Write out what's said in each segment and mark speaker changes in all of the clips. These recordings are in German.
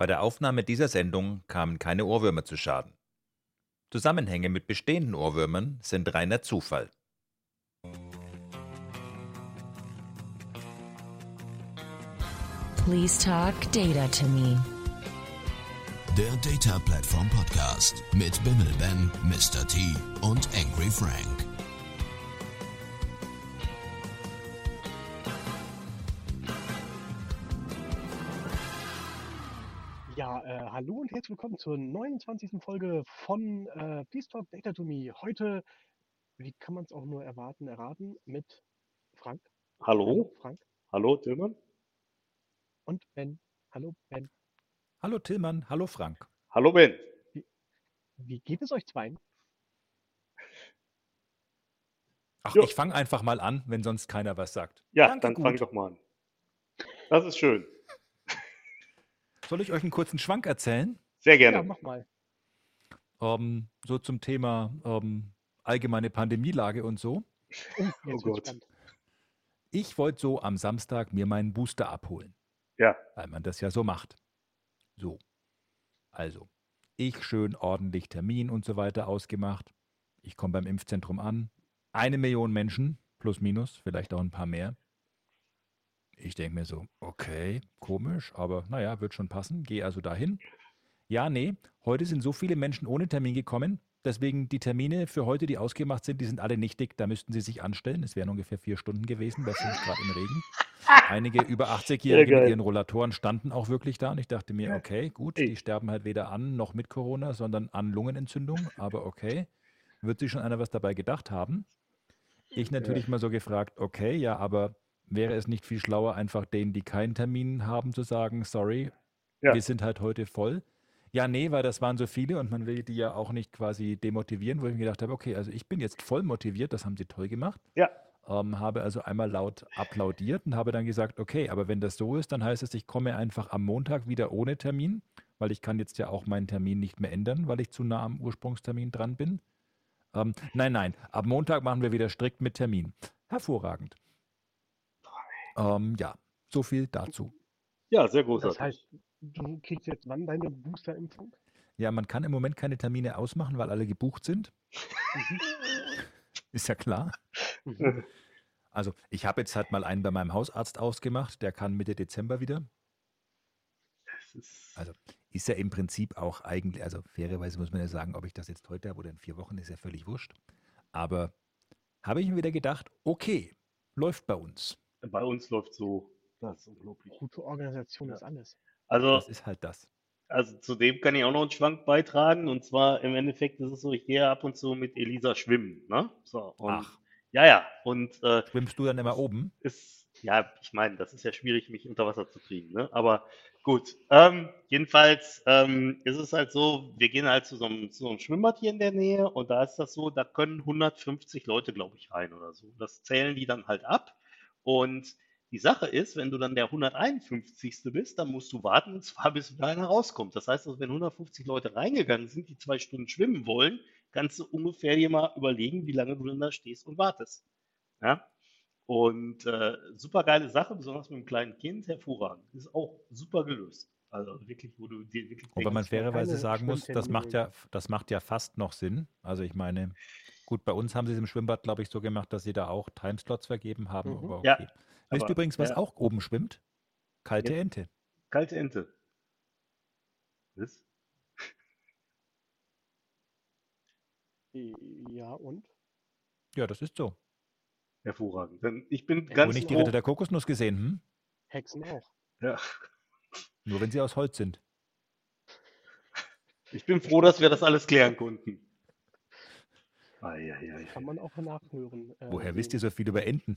Speaker 1: Bei der Aufnahme dieser Sendung kamen keine Ohrwürmer zu Schaden. Zusammenhänge mit bestehenden Ohrwürmern sind reiner Zufall.
Speaker 2: Please talk data to me.
Speaker 3: Der Data Platform Podcast mit Bimmel Ben, Mr. T und Angry Frank.
Speaker 4: Hallo und herzlich willkommen zur 29. Folge von äh, Please Talk Data to Me. Heute, wie kann man es auch nur erwarten, erraten, mit Frank.
Speaker 5: Hallo?
Speaker 4: Frank
Speaker 5: Hallo, Tillmann?
Speaker 4: und Ben. Hallo Ben.
Speaker 1: Hallo Tillmann, hallo Frank.
Speaker 5: Hallo, Ben.
Speaker 4: Wie geht es euch zweien?
Speaker 1: Ach,
Speaker 5: Jo.
Speaker 1: ich fange einfach mal an, wenn sonst keiner was sagt.
Speaker 5: Ja,
Speaker 1: Danke,
Speaker 5: dann fang doch mal an. Das ist schön.
Speaker 1: Soll ich euch einen kurzen Schwank erzählen?
Speaker 5: Sehr
Speaker 4: Ja,
Speaker 5: gerne.
Speaker 4: mach mal.
Speaker 1: Ähm, so zum Thema ähm, allgemeine Pandemielage und so.
Speaker 4: Oh, jetzt wird's
Speaker 5: Gott.
Speaker 1: Ich wollte so am Samstag mir meinen Booster abholen,
Speaker 5: Ja,
Speaker 1: weil man das ja so macht. So. Also, ich schön ordentlich Termin und so weiter ausgemacht. Ich komme beim Impfzentrum an. Eine Million Menschen, plus minus, vielleicht auch ein paar mehr. Ich denke mir so, okay, komisch, aber naja, wird schon passen. Gehe also dahin. Ja, nee, heute sind so viele Menschen ohne Termin gekommen. Deswegen die Termine für heute, die ausgemacht sind, die sind alle nichtig. Da müssten sie sich anstellen. Es wären ungefähr vier Stunden gewesen bei 5 Grad im Regen. Einige über 80-Jährige
Speaker 5: Sehr
Speaker 1: mit ihren Rollatoren standen auch wirklich da. Und ich dachte mir, okay, gut, die sterben halt weder an noch mit Corona, sondern an Lungenentzündung. Aber okay, wird sich schon einer was dabei gedacht haben. Ich natürlich mal so gefragt, okay, ja, aber wäre es nicht viel schlauer, einfach denen, die keinen Termin haben, zu sagen, sorry,
Speaker 5: Ja.
Speaker 1: wir sind halt heute voll? Ja, nee, weil das waren so viele und man will die ja auch nicht quasi demotivieren, wo ich mir gedacht habe, okay, also ich bin jetzt voll motiviert, das haben sie toll gemacht.
Speaker 5: ja,
Speaker 1: Ähm, habe also einmal laut applaudiert und habe dann gesagt, okay, aber wenn das so ist, dann heißt es, ich komme einfach am Montag wieder ohne Termin, weil ich kann jetzt ja auch meinen Termin nicht mehr ändern, weil ich zu nah am Ursprungstermin dran bin. Ähm, nein, nein, ab Montag machen wir wieder strikt mit Termin. Hervorragend. Ähm, ja, so viel dazu.
Speaker 5: ja, sehr
Speaker 4: Das
Speaker 5: großartig.
Speaker 4: heißt, du kriegst jetzt wann deine Boosterimpfung?
Speaker 1: Ja, man kann im Moment keine Termine ausmachen, weil alle gebucht sind. Ist ja klar.
Speaker 4: Mhm.
Speaker 1: Also ich habe jetzt halt mal einen bei meinem Hausarzt ausgemacht, der kann Mitte Dezember wieder.
Speaker 5: Das ist,
Speaker 1: Also ist ja im Prinzip auch eigentlich, also fairerweise muss man ja sagen, ob ich das jetzt heute habe oder in vier Wochen, ist ja völlig wurscht. Aber habe ich mir wieder gedacht, okay, läuft bei uns.
Speaker 5: Bei uns läuft so. Das ist unglaublich.
Speaker 4: Gute Organisation
Speaker 5: Ja.
Speaker 4: ist alles.
Speaker 5: Also,
Speaker 1: Das ist halt das.
Speaker 5: also zudem kann ich auch noch einen Schwank beitragen. Und zwar im Endeffekt ist es so, ich gehe ab und zu mit Elisa schwimmen. Ne? So, und,
Speaker 1: Ach.
Speaker 5: Ja, ja. Und äh,
Speaker 1: Schwimmst du dann immer oben?
Speaker 5: ist, ja, ich meine, das ist ja schwierig, mich unter Wasser zu kriegen, ne? Aber gut. Ähm, jedenfalls ähm, ist es halt so, wir gehen halt zu so, einem, zu so einem Schwimmbad hier in der Nähe und da ist das so, da können 150 Leute, glaube ich, rein oder so. Das zählen die dann halt ab. Und die Sache ist, wenn du dann der 151. bist, dann musst du warten, und zwar bis wieder einer rauskommt. Das heißt, also, wenn 150 Leute reingegangen sind, die zwei Stunden schwimmen wollen, kannst du ungefähr dir mal überlegen, wie lange du denn da stehst und wartest. Ja? Und äh, super geile Sache, besonders mit einem kleinen Kind, hervorragend. Ist auch super gelöst. Also wirklich, wo du dir wirklich
Speaker 1: Wobei man fairerweise sagen muss, das macht ja, das macht ja fast noch Sinn. Also ich meine, gut, bei uns haben sie es im Schwimmbad, glaube ich, so gemacht, dass sie da auch Timeslots vergeben haben.
Speaker 4: Mhm.
Speaker 1: Aber
Speaker 5: Ja,
Speaker 1: okay. Wisst ihr übrigens, was
Speaker 5: ja.
Speaker 1: auch oben schwimmt? Kalte
Speaker 5: Ja.
Speaker 1: Ente.
Speaker 5: kalte Ente. Was?
Speaker 4: Ja, und?
Speaker 1: Ja, das ist so.
Speaker 5: Hervorragend. Denn ich bin
Speaker 4: Ja,
Speaker 1: Wo
Speaker 5: ganz
Speaker 1: nicht die Ritter der Kokosnuss gesehen, hm?
Speaker 4: Hexen auch.
Speaker 5: ja,
Speaker 1: Nur wenn sie aus Holz sind.
Speaker 5: ich bin froh, dass wir das alles klären konnten. Eieiei.
Speaker 4: Kann man auch nachhören. äh,
Speaker 1: Woher wisst ihr so viel über Enten?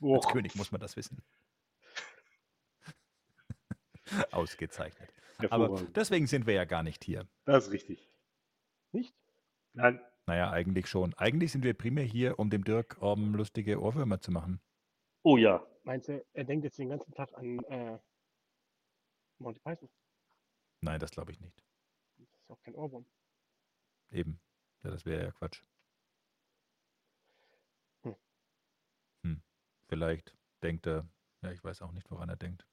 Speaker 5: Oh,
Speaker 1: Als König muss man das wissen. Ausgezeichnet. Aber deswegen sind wir ja gar nicht hier.
Speaker 5: Das ist richtig.
Speaker 4: Nicht?
Speaker 5: Nein,
Speaker 1: Naja, eigentlich schon. Eigentlich sind wir primär hier, um dem Dirk um, lustige Ohrwürmer zu machen.
Speaker 5: oh ja.
Speaker 4: Meinst du, er denkt jetzt den ganzen Tag an äh, Monty Python?
Speaker 1: Nein, das glaube ich nicht.
Speaker 4: Das ist auch kein Ohrwurm.
Speaker 1: Eben. Ja, das wäre ja Quatsch.
Speaker 4: Hm.
Speaker 1: Hm. Vielleicht denkt er, ja, ich weiß auch nicht, woran er denkt.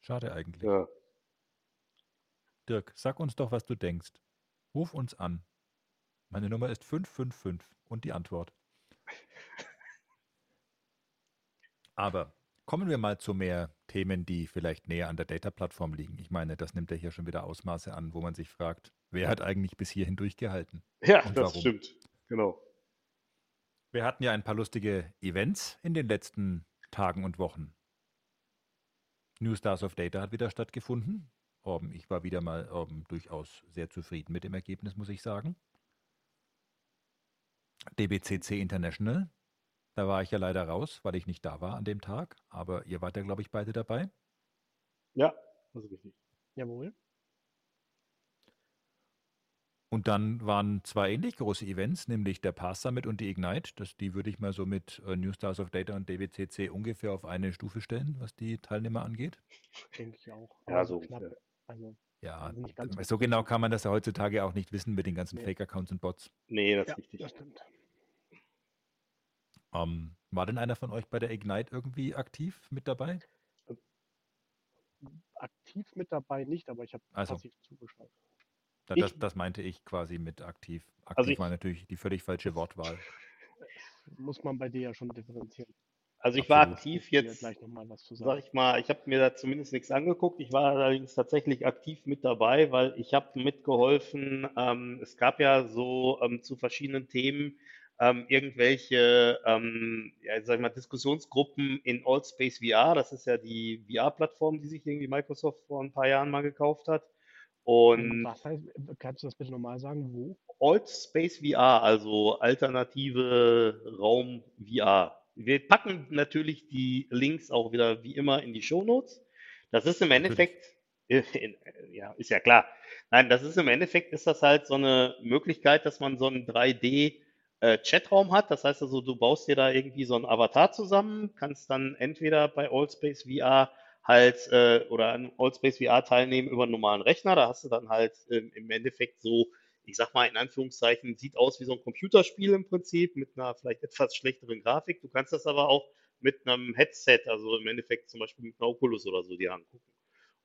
Speaker 1: Schade eigentlich.
Speaker 5: Ja.
Speaker 1: Dirk, sag uns doch, was du denkst. Ruf uns an. Meine Nummer ist 555 und die Antwort. Aber kommen wir mal zu mehr Themen, die vielleicht näher an der Data-Plattform liegen. Ich meine, das nimmt ja hier schon wieder Ausmaße an, wo man sich fragt, wer hat eigentlich bis hierhin durchgehalten?
Speaker 5: Ja, das
Speaker 1: warum?
Speaker 5: stimmt. Genau.
Speaker 1: Wir hatten ja ein paar lustige Events in den letzten Tagen und Wochen. New Stars of Data hat wieder stattgefunden. Ähm, ich war wieder mal ähm, durchaus sehr zufrieden mit dem Ergebnis, muss ich sagen. DBCC International, da war ich ja leider raus, weil ich nicht da war an dem Tag. Aber ihr wart ja, glaube ich, beide dabei.
Speaker 5: Ja, das ist richtig.
Speaker 4: Jawohl.
Speaker 1: Und dann waren zwei ähnlich große Events, nämlich der Pass Summit und die Ignite. Das, die würde ich mal so mit äh, New Stars of Data und DBCC ungefähr auf eine Stufe stellen, was die Teilnehmer angeht.
Speaker 4: Denke ich auch.
Speaker 5: Ja, so
Speaker 4: knapp. Also,
Speaker 1: Ja,
Speaker 4: Also nicht ganz
Speaker 1: so genau kann man das ja heutzutage auch nicht wissen mit den ganzen
Speaker 4: Nee.
Speaker 1: Fake-Accounts und Bots.
Speaker 5: Nee, das
Speaker 4: ja,
Speaker 5: ist richtig.
Speaker 4: das stimmt.
Speaker 1: Ähm, war denn einer von euch bei der Ignite irgendwie aktiv mit dabei?
Speaker 4: Aktiv mit dabei nicht, aber ich habe
Speaker 1: Also.
Speaker 4: passiv zugeschaut.
Speaker 1: Da,
Speaker 5: Ich-
Speaker 1: das, das meinte ich quasi mit aktiv. Aktiv
Speaker 5: Also ich-
Speaker 1: war natürlich die völlig falsche Wortwahl.
Speaker 4: Muss man bei dir ja schon differenzieren.
Speaker 5: Also ich war
Speaker 1: Absolut.
Speaker 5: aktiv
Speaker 4: Ich will
Speaker 5: jetzt,
Speaker 4: gleich nochmal was zu
Speaker 5: sag
Speaker 4: sagen.
Speaker 5: ich mal, ich habe mir da zumindest nichts angeguckt. Ich war allerdings tatsächlich aktiv mit dabei, weil ich habe mitgeholfen. Ähm, es gab ja so ähm, zu verschiedenen Themen ähm, irgendwelche, ähm, ja, sag ich mal, Diskussionsgruppen in Allspace VR. Das ist ja die VR-Plattform, die sich irgendwie Microsoft vor ein paar Jahren mal gekauft hat. Und
Speaker 4: Was heißt, kannst du das bitte nochmal sagen? Wo?
Speaker 5: Space VR, also alternative Raum VR. Wir packen natürlich die Links auch wieder wie immer in die Shownotes. Das ist im Endeffekt, ja, ist ja klar. Nein, das ist im Endeffekt, ist das halt so eine Möglichkeit, dass man so einen 3D äh, Chatraum hat. Das heißt also, du baust dir da irgendwie so einen Avatar zusammen, kannst dann entweder bei Allspace VR halt äh, oder an Allspace VR teilnehmen über einen normalen Rechner. Da hast du dann halt ähm, im Endeffekt so ich sag mal in Anführungszeichen, sieht aus wie so ein Computerspiel im Prinzip mit einer vielleicht etwas schlechteren Grafik. Du kannst das aber auch mit einem Headset, also im Endeffekt zum Beispiel mit einer Oculus oder so dir angucken.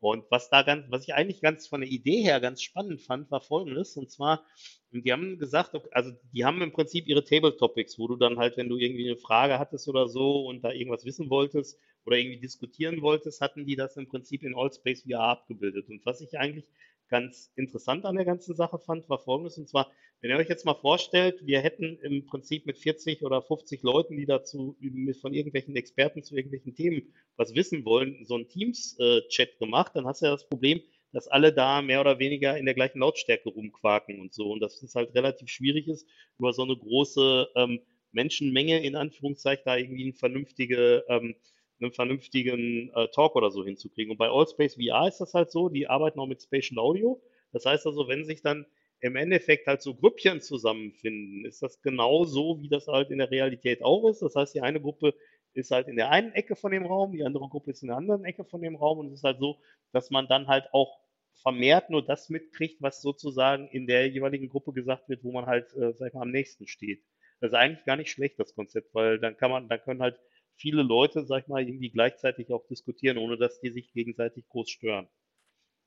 Speaker 5: Und was da ganz, was ich eigentlich ganz von der Idee her ganz spannend fand, war folgendes. Und zwar, die haben gesagt, also die haben im Prinzip ihre Table Topics, wo du dann halt, wenn du irgendwie eine Frage hattest oder so und da irgendwas wissen wolltest oder irgendwie diskutieren wolltest, hatten die das im Prinzip in Allspace VR abgebildet. Und was ich eigentlich ganz interessant an der ganzen Sache fand, war folgendes. Und zwar, wenn ihr euch jetzt mal vorstellt, wir hätten im Prinzip mit 40 oder 50 Leuten, die dazu von irgendwelchen Experten zu irgendwelchen Themen was wissen wollen, so einen Teams-Chat gemacht, dann hast du ja das Problem, dass alle da mehr oder weniger in der gleichen Lautstärke rumquaken und so. Und dass es halt relativ schwierig ist, über so eine große ähm, Menschenmenge in Anführungszeichen da irgendwie eine vernünftige ähm, einen vernünftigen äh, Talk oder so hinzukriegen. Und bei Allspace VR ist das halt so, die arbeiten auch mit Spatial Audio. Das heißt also, wenn sich dann im Endeffekt halt so Grüppchen zusammenfinden, ist das genau so, wie das halt in der Realität auch ist. Das heißt, die eine Gruppe ist halt in der einen Ecke von dem Raum, die andere Gruppe ist in der anderen Ecke von dem Raum und es ist halt so, dass man dann halt auch vermehrt nur das mitkriegt, was sozusagen in der jeweiligen Gruppe gesagt wird, wo man halt, äh, sag ich mal, am nächsten steht. Das ist eigentlich gar nicht schlecht, das Konzept, weil dann kann man, dann können halt viele Leute, sag ich mal, irgendwie gleichzeitig auch diskutieren, ohne dass die sich gegenseitig groß stören.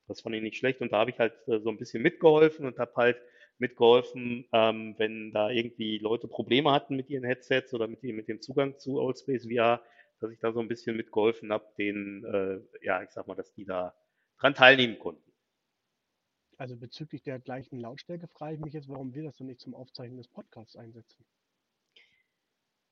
Speaker 5: Das fand ich nicht schlecht und da habe ich halt äh, so ein bisschen mitgeholfen und habe halt mitgeholfen, ähm, wenn da irgendwie Leute Probleme hatten mit ihren Headsets oder mit, mit dem Zugang zu Allspace VR, dass ich da so ein bisschen mitgeholfen habe, denen, äh, ja, ich sag mal, dass die da dran teilnehmen konnten.
Speaker 4: Also bezüglich der gleichen Lautstärke frage ich mich jetzt, warum wir das so nicht zum Aufzeichnen des Podcasts einsetzen.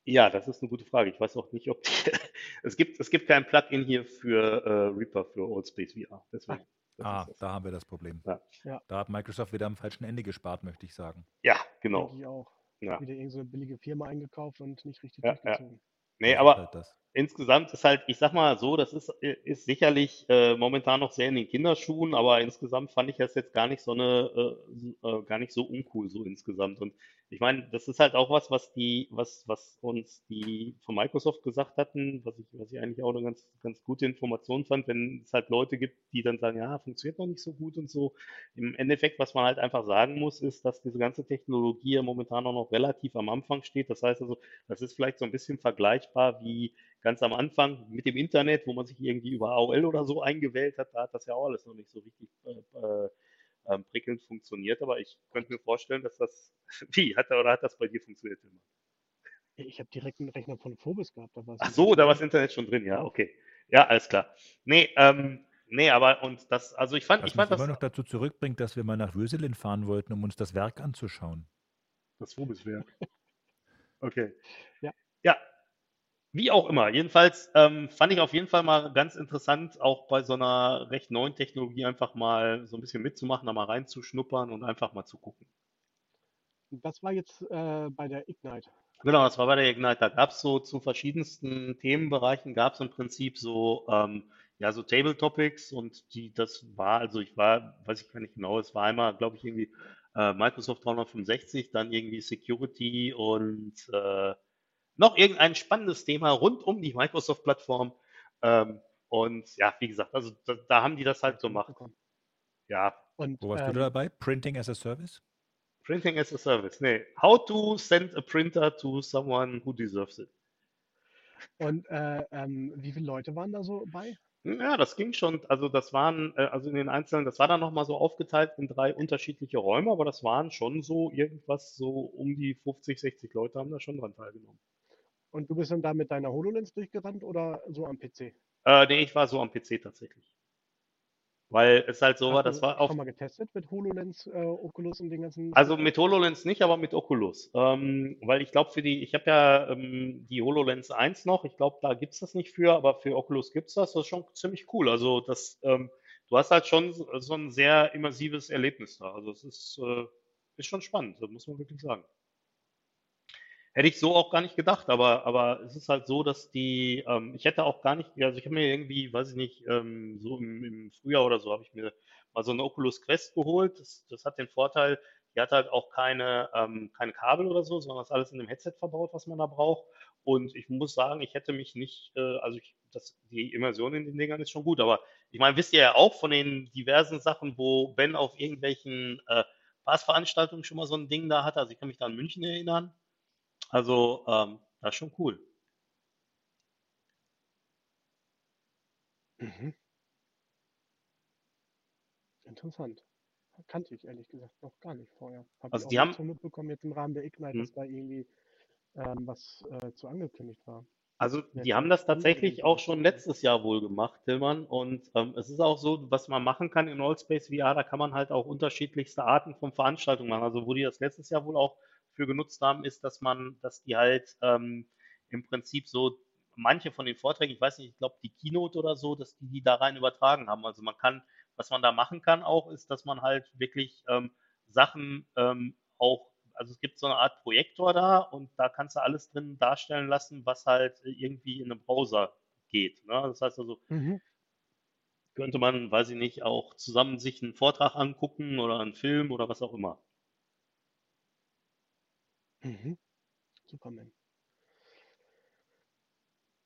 Speaker 5: Ja, das ist eine gute Frage. Ich weiß auch nicht, ob die, es gibt, es gibt kein Plugin hier für äh, Reaper für Allspace VR. Deswegen.
Speaker 1: Ah, da haben wir das Problem.
Speaker 5: Ja.
Speaker 4: Ja.
Speaker 1: Da hat Microsoft wieder am falschen Ende gespart, möchte ich sagen.
Speaker 5: Ja, genau.
Speaker 4: Ich auch.
Speaker 5: Ja.
Speaker 4: Wieder irgendeine so billige Firma eingekauft und nicht richtig
Speaker 5: Ja, ja.
Speaker 4: durchgezogen.
Speaker 5: Nee,
Speaker 1: Das ist
Speaker 5: aber
Speaker 1: halt das.
Speaker 5: Insgesamt ist halt, ich sag mal so, das ist, ist sicherlich äh, momentan noch sehr in den Kinderschuhen, aber insgesamt fand ich das jetzt gar nicht so eine, äh, äh, gar nicht so uncool so insgesamt. Und ich meine, das ist halt auch was, was die, was, was uns die von Microsoft gesagt hatten, was ich, was ich eigentlich auch eine ganz, ganz gute Information fand, wenn es halt Leute gibt, die dann sagen, ja, funktioniert noch nicht so gut und so. Im Endeffekt, was man halt einfach sagen muss, ist, dass diese ganze Technologie ja momentan auch noch relativ am Anfang steht. Das heißt also, das ist vielleicht so ein bisschen vergleichbar wie ganz am Anfang mit dem Internet, wo man sich irgendwie über AOL oder so eingewählt hat, da hat das ja auch alles noch nicht so richtig äh, äh, ähm, prickelnd funktioniert. Aber ich könnte mir vorstellen, dass das, wie, hat, oder hat das bei dir funktioniert? Immer?
Speaker 4: Ich habe direkt einen Rechner von Phobis gehabt. Da
Speaker 5: Ach so, da war das Internet schon drin, ja, okay. Ja, alles klar. Nee, ähm, nee, aber und das, also ich fand,
Speaker 1: Was
Speaker 5: ich fand
Speaker 1: mich
Speaker 5: das.
Speaker 1: immer noch dazu zurückbringt, dass wir mal nach Würselin fahren wollten, um uns das Werk anzuschauen.
Speaker 5: Das Phobis-Werk. Okay.
Speaker 4: Ja.
Speaker 5: Ja. Wie auch immer. Jedenfalls ähm, fand ich auf jeden Fall mal ganz interessant, auch bei so einer recht neuen Technologie einfach mal so ein bisschen mitzumachen, da mal reinzuschnuppern und einfach mal zu gucken.
Speaker 4: Das war jetzt äh, bei der Ignite.
Speaker 5: Genau, das war bei der Ignite. Da gab es so zu verschiedensten Themenbereichen, gab es im Prinzip so, ähm, ja, so Table Topics und die, das war, also ich war, weiß ich gar nicht genau, es war einmal, glaube ich, irgendwie äh, Microsoft 365, dann irgendwie Security und äh, noch irgendein spannendes Thema rund um die Microsoft-Plattform. Ähm, und ja, wie gesagt, also da, da haben die das halt so gemacht. Ja,
Speaker 4: Und
Speaker 1: Wo warst
Speaker 4: ähm,
Speaker 1: du da dabei? Printing as a Service?
Speaker 5: Printing as a Service. Nee, how to send a printer to someone who deserves it.
Speaker 4: und äh, ähm, wie viele Leute waren da so bei?
Speaker 5: Ja, das ging schon. Also das waren, äh, also in den einzelnen, das war dann nochmal so aufgeteilt in drei unterschiedliche Räume, aber das waren schon so irgendwas, so um die 50, 60 Leute haben da schon dran teilgenommen.
Speaker 4: Und du bist dann da mit deiner HoloLens durchgerannt oder so am PC?
Speaker 5: Äh, nee, ich war so am PC tatsächlich. Weil es halt so war,
Speaker 4: Hast
Speaker 5: das
Speaker 4: du
Speaker 5: war auf,
Speaker 4: schon mal getestet mit HoloLens, äh, Oculus und den ganzen.
Speaker 5: also mit HoloLens nicht, aber mit Oculus. Ähm, weil ich glaube, für die, ich habe ja ähm, die HoloLens 1 noch, ich glaube, da gibt's das nicht für, aber für Oculus gibt's das. Das ist schon ziemlich cool. Also das, ähm, du hast halt schon so so ein sehr immersives Erlebnis da. Also es ist, äh, ist schon spannend, das muss man wirklich sagen. Hätte ich so auch gar nicht gedacht, aber, aber es ist halt so, dass die, ähm, ich hätte auch gar nicht, also ich habe mir irgendwie, weiß ich nicht, ähm, so im, im Frühjahr oder so habe ich mir mal so eine Oculus Quest geholt. Das, das hat den Vorteil, die hat halt auch keine, ähm, keine Kabel oder so, sondern ist alles in dem Headset verbaut, was man da braucht. Und ich muss sagen, ich hätte mich nicht, äh, also ich, das, die Immersion in den Dingern ist schon gut, aber ich meine, wisst ihr ja auch von den diversen Sachen, wo Ben auf irgendwelchen äh, Spaßveranstaltungen schon mal so ein Ding da hatte, also ich kann mich da an München erinnern. Also, ähm, das ist schon cool.
Speaker 4: Mhm. Interessant. Kannte ich ehrlich gesagt noch gar nicht vorher. Habe
Speaker 5: Also
Speaker 4: ich auch
Speaker 5: die
Speaker 4: nicht
Speaker 5: haben,
Speaker 4: so mitbekommen jetzt im Rahmen der Ignite,
Speaker 5: hm,
Speaker 4: dass da irgendwie ähm, was äh, zu angekündigt war.
Speaker 5: also die haben das tatsächlich auch schon letztes Jahr wohl gemacht, Tillmann. Und ähm, es ist auch so, was man machen kann in Allspace VR, da kann man halt auch unterschiedlichste Arten von Veranstaltungen machen. Also wo die das letztes Jahr wohl auch für genutzt haben, ist, dass man, dass die halt ähm, im Prinzip so manche von den Vorträgen, ich weiß nicht, ich glaube die Keynote oder so, dass die die da rein übertragen haben. Also man kann, was man da machen kann auch, ist, dass man halt wirklich ähm, Sachen ähm, auch, also es gibt so eine Art Projektor da und da kannst du alles drin darstellen lassen, was halt irgendwie in einem Browser geht. Ne? Das heißt also,
Speaker 4: Mhm.
Speaker 5: könnte man, weiß ich nicht, auch zusammen sich einen Vortrag angucken oder einen Film oder was auch immer.
Speaker 4: Mhm. Superman.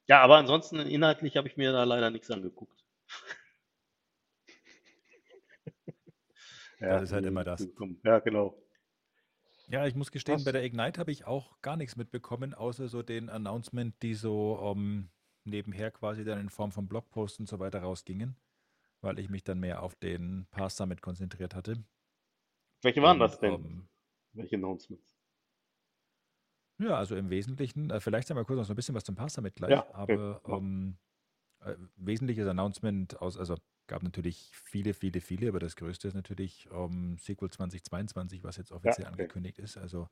Speaker 5: Ja, aber ansonsten inhaltlich habe ich mir da leider nichts angeguckt.
Speaker 1: Das
Speaker 5: Ja,
Speaker 1: ist halt immer das.
Speaker 5: Ja, genau.
Speaker 1: Ja, ich muss gestehen, bei
Speaker 4: Was?
Speaker 1: der Ignite habe ich auch gar nichts mitbekommen, außer so den Announcement, die so ähm, nebenher quasi dann in Form von Blogposts und so weiter rausgingen, weil ich mich dann mehr auf den Pass Summit konzentriert hatte.
Speaker 5: Welche waren
Speaker 1: Und
Speaker 5: das denn?
Speaker 1: ähm,
Speaker 5: Welche Announcements?
Speaker 1: Ja, also im Wesentlichen, äh, vielleicht wir kurz noch so ein bisschen was zum Pass Summit gleich,
Speaker 5: Ja, okay.
Speaker 1: aber
Speaker 5: Ja.
Speaker 1: ähm, äh, wesentliches Announcement aus, also gab natürlich viele, viele, viele, aber das größte ist natürlich ähm, Sequel 2022, was jetzt
Speaker 5: Ja,
Speaker 1: offiziell
Speaker 5: okay.
Speaker 1: angekündigt ist. Also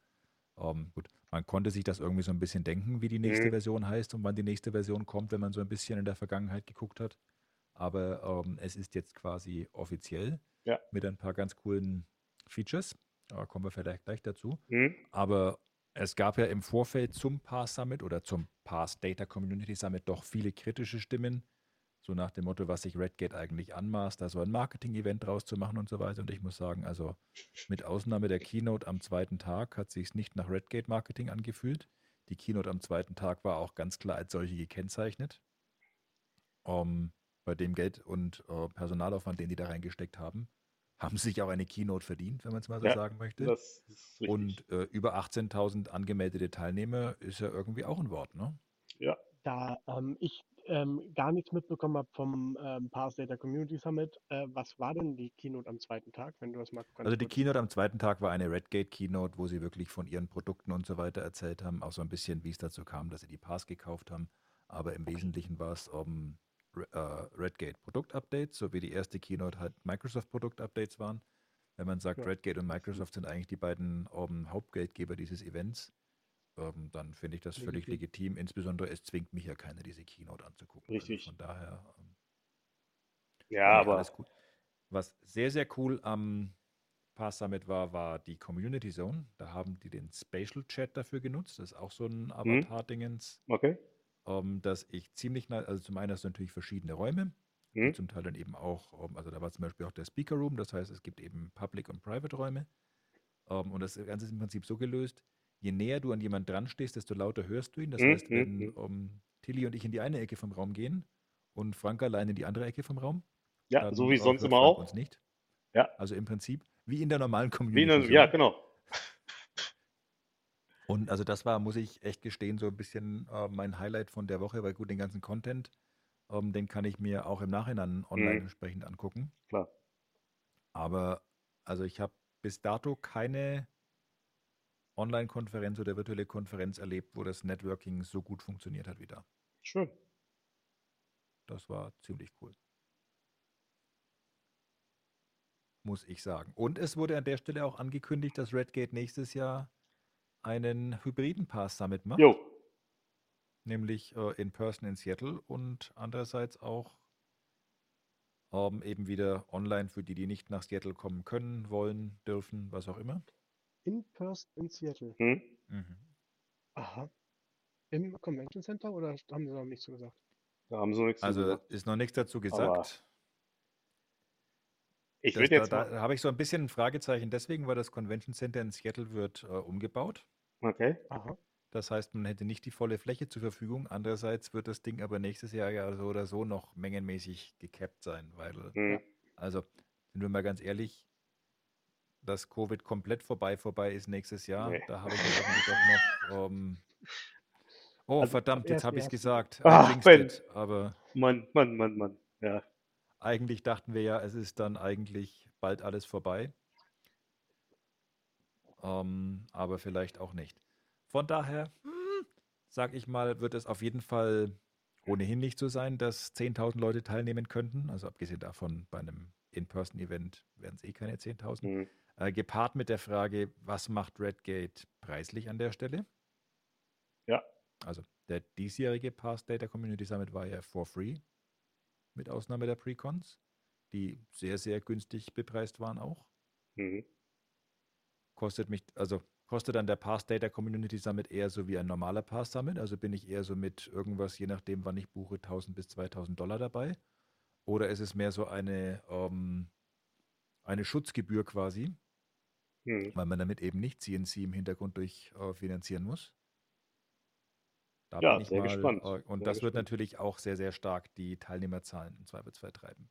Speaker 1: ähm, gut, man konnte sich das irgendwie so ein bisschen denken, wie die nächste
Speaker 5: Mhm.
Speaker 1: Version heißt und wann die nächste Version kommt, wenn man so ein bisschen in der Vergangenheit geguckt hat. Aber ähm, es ist jetzt quasi offiziell
Speaker 5: Ja.
Speaker 1: mit ein paar ganz coolen Features. Da kommen wir vielleicht gleich dazu.
Speaker 5: Mhm.
Speaker 1: Aber es gab ja im Vorfeld zum Pass Summit oder zum Pass Data Community Summit doch viele kritische Stimmen. So nach dem Motto, was sich Redgate eigentlich anmaßt, da so ein Marketing-Event draus zu machen und so weiter. Und ich muss sagen, also mit Ausnahme der Keynote am zweiten Tag hat sich nicht nach Redgate-Marketing angefühlt. Die Keynote am zweiten Tag war auch ganz klar als solche gekennzeichnet. Ähm, bei dem Geld und äh, Personalaufwand, den die da reingesteckt haben, haben sich auch eine Keynote verdient, wenn man es mal so
Speaker 5: Ja,
Speaker 1: sagen möchte.
Speaker 5: Das ist richtig.
Speaker 1: Und äh, über 18.000 angemeldete Teilnehmer ist ja irgendwie auch ein Wort, ne?
Speaker 5: Ja,
Speaker 4: da ähm, ich ähm, gar nichts mitbekommen habe vom ähm, Pass Data Community Summit, äh, was war denn die Keynote am zweiten Tag, wenn du das mal ganz
Speaker 1: Also die Keynote am zweiten Tag war eine Redgate Keynote, wo sie wirklich von ihren Produkten und so weiter erzählt haben, auch so ein bisschen, wie es dazu kam, dass sie die Pass gekauft haben. Aber im Wesentlichen war es um, äh, Redgate Produktupdates, so wie die erste Keynote halt Microsoft Produktupdates waren. Wenn man sagt,
Speaker 4: Ja.
Speaker 1: Redgate und Microsoft sind eigentlich die beiden um, Hauptgeldgeber dieses Events, ähm, dann finde ich das völlig
Speaker 4: Legitim.
Speaker 1: legitim. Insbesondere es zwingt mich ja keiner, diese Keynote anzugucken.
Speaker 5: Richtig.
Speaker 1: Also von daher ähm,
Speaker 5: Ja, aber
Speaker 1: alles gut. Was sehr, sehr cool am Pass Summit war, war die Community Zone. Da haben die den Spatial Chat dafür genutzt. Das ist auch so ein Avatar-Dingens,
Speaker 5: okay.
Speaker 1: Ähm, dass ich ziemlich, nah, also zum einen hast du natürlich verschiedene Räume, die
Speaker 5: Hm?
Speaker 1: zum Teil dann eben auch, ähm, also da war zum Beispiel auch der Speaker Room, das heißt, es gibt eben Public und Private Räume. Ähm, und das Ganze ist im Prinzip so gelöst, je näher du an jemand dran stehst, desto lauter hörst du ihn. Das
Speaker 5: Hm,
Speaker 1: heißt, wenn
Speaker 5: hm.
Speaker 1: ähm, Tilly und ich in die eine Ecke vom Raum gehen und Frank allein in die andere Ecke vom Raum,
Speaker 5: Ja, so wie
Speaker 1: äh,
Speaker 5: sonst immer
Speaker 1: Frank
Speaker 5: auch.
Speaker 1: Uns nicht.
Speaker 5: Ja.
Speaker 1: Also im Prinzip wie in der normalen Community.
Speaker 5: in ja, genau.
Speaker 1: Und also das war, muss ich echt gestehen, so ein bisschen äh, mein Highlight von der Woche, weil gut, den ganzen Content, ähm, den kann ich mir auch im Nachhinein online
Speaker 5: Mhm.
Speaker 1: entsprechend angucken.
Speaker 5: Klar.
Speaker 1: Aber also ich habe bis dato keine Online-Konferenz oder virtuelle Konferenz erlebt, wo das Networking so gut funktioniert hat wie da.
Speaker 5: Schön.
Speaker 1: Das war ziemlich cool. Muss ich sagen. Und es wurde an der Stelle auch angekündigt, dass Redgate nächstes Jahr einen hybriden Pass Summit macht,
Speaker 5: Jo.
Speaker 1: nämlich äh, in Person in Seattle und andererseits auch ähm, eben wieder online für die, die nicht nach Seattle kommen können, wollen, dürfen, was auch immer.
Speaker 4: In Person in Seattle.
Speaker 5: Hm?
Speaker 4: Aha. Im Convention Center oder haben sie noch nichts so gesagt?
Speaker 5: Da haben sie nichts zu
Speaker 1: Also
Speaker 5: gesagt.
Speaker 1: ist noch nichts dazu
Speaker 5: Aber
Speaker 1: gesagt.
Speaker 5: Ich
Speaker 1: Das,
Speaker 5: würde
Speaker 1: da
Speaker 5: jetzt
Speaker 1: da
Speaker 5: mal.
Speaker 1: habe ich so ein bisschen ein Fragezeichen deswegen, weil das Convention Center in Seattle wird äh, umgebaut.
Speaker 5: Okay.
Speaker 4: Aha.
Speaker 1: Das heißt, man hätte nicht die volle Fläche zur Verfügung. Andererseits wird das Ding aber nächstes Jahr ja so oder so noch mengenmäßig gecapped sein, weil,
Speaker 5: Hm.
Speaker 1: also, sind wir mal ganz ehrlich, dass Covid komplett vorbei vorbei ist nächstes Jahr,
Speaker 5: Nee.
Speaker 1: da habe ich doch noch, ähm, oh
Speaker 4: Also,
Speaker 1: verdammt, jetzt habe ich es gesagt,
Speaker 5: Ach, Ben.
Speaker 1: it. aber
Speaker 5: Mann, Mann, Mann, Mann. Ja.
Speaker 1: eigentlich dachten wir ja, es ist dann eigentlich bald alles vorbei. Ähm, aber vielleicht auch nicht. Von daher, sag ich mal, wird es auf jeden Fall ohnehin nicht so sein, dass 10.000 Leute teilnehmen könnten. Also abgesehen davon, bei einem In-Person-Event werden es eh keine 10.000.
Speaker 5: Hm.
Speaker 1: Äh, gepaart mit der Frage, was macht Redgate preislich an der Stelle?
Speaker 5: Ja.
Speaker 1: Also der diesjährige Pass Data Community Summit war ja for free, mit Ausnahme der Precons, die sehr, sehr günstig bepreist waren auch.
Speaker 5: Hm.
Speaker 1: Kostet mich, also kostet dann der Pass Data Community Summit eher so wie ein normaler Pass Summit. Also bin ich eher so mit irgendwas, je nachdem, wann ich buche, 1000 bis 2000 Dollar dabei. Oder ist es mehr so eine, ähm, eine Schutzgebühr quasi,
Speaker 5: Hm.
Speaker 1: weil man damit eben nicht CNC im Hintergrund durch äh, finanzieren muss. Da
Speaker 5: Ja,
Speaker 1: bin ich
Speaker 5: sehr
Speaker 1: mal,
Speaker 5: gespannt,
Speaker 1: äh, und
Speaker 5: sehr
Speaker 1: das wird
Speaker 5: gespannt.
Speaker 1: natürlich auch sehr, sehr stark die Teilnehmerzahlen im Zweifelsfall treiben,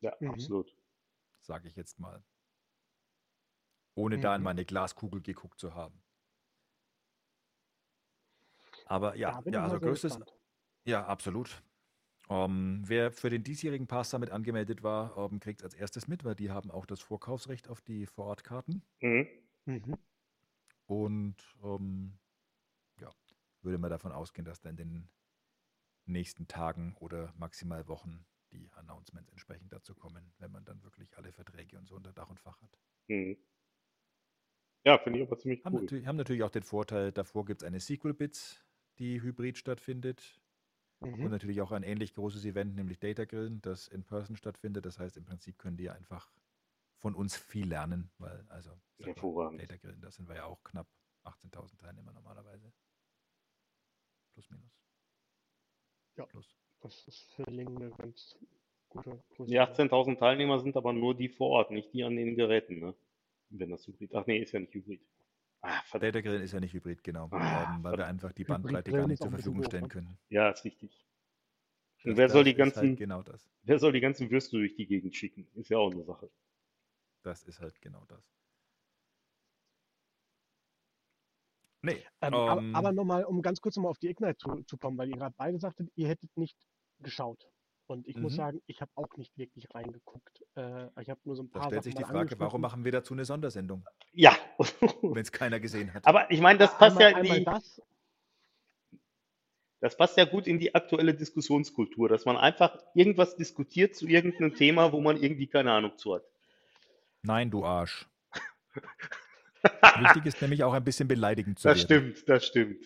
Speaker 5: Ja,
Speaker 4: Mhm.
Speaker 5: absolut.
Speaker 1: sage ich jetzt mal. Ohne da in
Speaker 4: Mhm.
Speaker 1: meine Glaskugel geguckt zu haben. Aber ja, ja also größtes,
Speaker 4: gespannt.
Speaker 1: ja, absolut. Ähm, wer für den diesjährigen Pass damit angemeldet war, ähm, kriegt es als erstes mit, weil die haben auch das Vorkaufsrecht auf die Vorortkarten.
Speaker 5: Hm.
Speaker 4: Mhm.
Speaker 1: Und ähm, ja, würde mal davon ausgehen, dass dann in den nächsten Tagen oder maximal Wochen die Announcements entsprechend dazu kommen, wenn man dann wirklich alle Verträge und so unter Dach und Fach hat.
Speaker 5: Hm. Ja, finde ich aber ziemlich
Speaker 1: Haben,
Speaker 5: cool.
Speaker 1: natürlich, haben natürlich auch den Vorteil, davor gibt es eine Sequel-Bits, die hybrid stattfindet. Und
Speaker 4: Mhm.
Speaker 1: natürlich auch ein ähnlich großes Event, nämlich Data Grillen, das in Person stattfindet. Das heißt, im Prinzip können die einfach von uns viel lernen, weil, also,
Speaker 5: Hervorragend.
Speaker 1: Data Grillen, da sind wir ja auch knapp 18.000 Teilnehmer normalerweise. Plus, minus.
Speaker 4: Ja.
Speaker 1: Plus.
Speaker 4: Das ist für Lingen eine ganz gute Größe.
Speaker 5: Die 18.000 Teilnehmer sind aber nur die vor Ort, nicht die an den Geräten, ne? Wenn das Hybrid. Ach nee, ist ja nicht Hybrid. Ah, verdammt.
Speaker 1: Data Grillen ist ja nicht hybrid, genau,
Speaker 5: Ah,
Speaker 1: ähm, weil wir einfach die Bandbreite gar nicht zur Verfügung stellen
Speaker 4: ne?
Speaker 1: können.
Speaker 5: Ja, ist richtig. Und
Speaker 1: Das-
Speaker 5: wer soll die
Speaker 1: ist
Speaker 5: ganzen,
Speaker 1: Halt genau das.
Speaker 5: wer soll die ganzen Würste durch die Gegend schicken? Ist ja auch eine Sache.
Speaker 1: Das ist halt genau das. Nee,
Speaker 4: Ähm, aber
Speaker 1: ähm,
Speaker 4: aber nochmal, um ganz kurz nochmal auf die Ignite zu, zu kommen, weil ihr gerade beide sagtet, ihr hättet nicht geschaut. Und ich muss
Speaker 1: Mhm.
Speaker 4: sagen, ich habe auch nicht wirklich reingeguckt. Äh, ich habe nur so ein
Speaker 1: da
Speaker 4: paar
Speaker 1: stellt sich
Speaker 4: Sachen
Speaker 1: die
Speaker 4: mal
Speaker 1: Frage, warum machen wir dazu eine Sondersendung,
Speaker 5: Ja.
Speaker 1: wenn es keiner gesehen hat?
Speaker 5: Aber ich meine, das passt
Speaker 4: einmal,
Speaker 5: ja in
Speaker 4: einmal
Speaker 5: die,
Speaker 4: das.
Speaker 5: das passt ja gut in die aktuelle Diskussionskultur, dass man einfach irgendwas diskutiert zu irgendeinem Thema, wo man irgendwie keine Ahnung zu hat.
Speaker 1: Nein, du Arsch. Wichtig ist nämlich auch ein bisschen beleidigend zu
Speaker 5: Das
Speaker 1: werden.
Speaker 5: stimmt, das stimmt.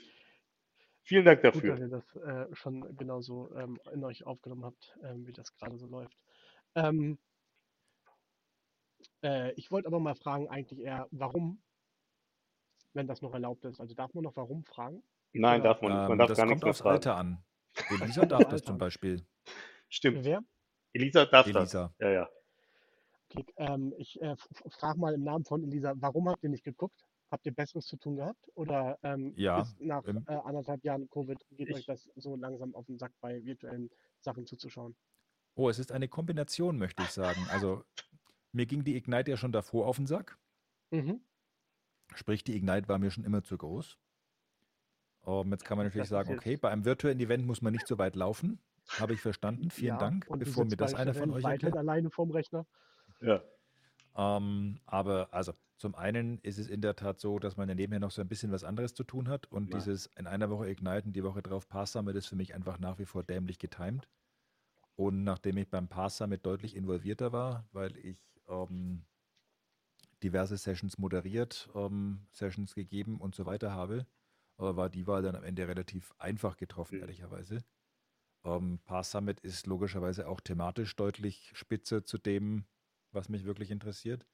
Speaker 5: Vielen Dank
Speaker 4: Gut,
Speaker 5: dafür.
Speaker 4: dass ihr das äh, schon genauso ähm, in euch aufgenommen habt, ähm, wie das gerade so läuft. Ähm, äh, ich wollte aber mal fragen, eigentlich eher, warum, wenn das noch erlaubt ist. Also darf man noch warum fragen?
Speaker 5: Nein,
Speaker 4: Oder-
Speaker 5: darf man nicht. Man
Speaker 1: Ähm,
Speaker 5: darf
Speaker 1: das
Speaker 5: gar
Speaker 1: kommt
Speaker 5: nichts mehr
Speaker 1: aufs
Speaker 5: fragen.
Speaker 1: Alter an. Elisa darf das zum. Beispiel.
Speaker 5: Stimmt.
Speaker 4: Wer?
Speaker 5: Elisa darf das.
Speaker 1: Elisa.
Speaker 5: Ja, ja.
Speaker 4: Okay, ähm, ich äh, frage mal im Namen von Elisa, warum habt ihr nicht geguckt? Habt ihr Besseres zu tun gehabt? Oder ähm,
Speaker 1: Ja,
Speaker 4: ist nach
Speaker 1: im-
Speaker 4: äh, anderthalb Jahren Covid geht
Speaker 5: Ich-
Speaker 4: euch das so langsam auf den Sack bei virtuellen Sachen zuzuschauen?
Speaker 1: Oh, es ist eine Kombination, möchte ich sagen. Also, mir ging die Ignite ja schon davor auf den Sack.
Speaker 4: Mhm.
Speaker 1: Sprich, die Ignite war mir schon immer zu groß. Ähm, jetzt kann man natürlich
Speaker 4: Das
Speaker 1: sagen, okay, bei einem virtuellen Event muss man nicht so weit laufen. Habe ich verstanden. Vielen
Speaker 4: Ja,
Speaker 1: Dank, bevor mir das einer von euch erklärt.
Speaker 4: alleine vorm Rechner.
Speaker 5: Ja.
Speaker 1: Ähm, aber also zum einen ist es in der Tat so, dass man ja nebenher noch so ein bisschen was anderes zu tun hat und
Speaker 5: Ja.
Speaker 1: dieses in einer Woche Ignite und die Woche drauf Pass Summit ist für mich einfach nach wie vor dämlich getimed. Und nachdem ich beim Pass Summit deutlich involvierter war, weil ich ähm, diverse Sessions moderiert, ähm, Sessions gegeben und so weiter habe, äh, war die Wahl dann am Ende relativ einfach getroffen,
Speaker 5: Mhm.
Speaker 1: ehrlicherweise. Ähm, Pass Summit ist logischerweise auch thematisch deutlich spitze zu dem, was mich wirklich interessiert.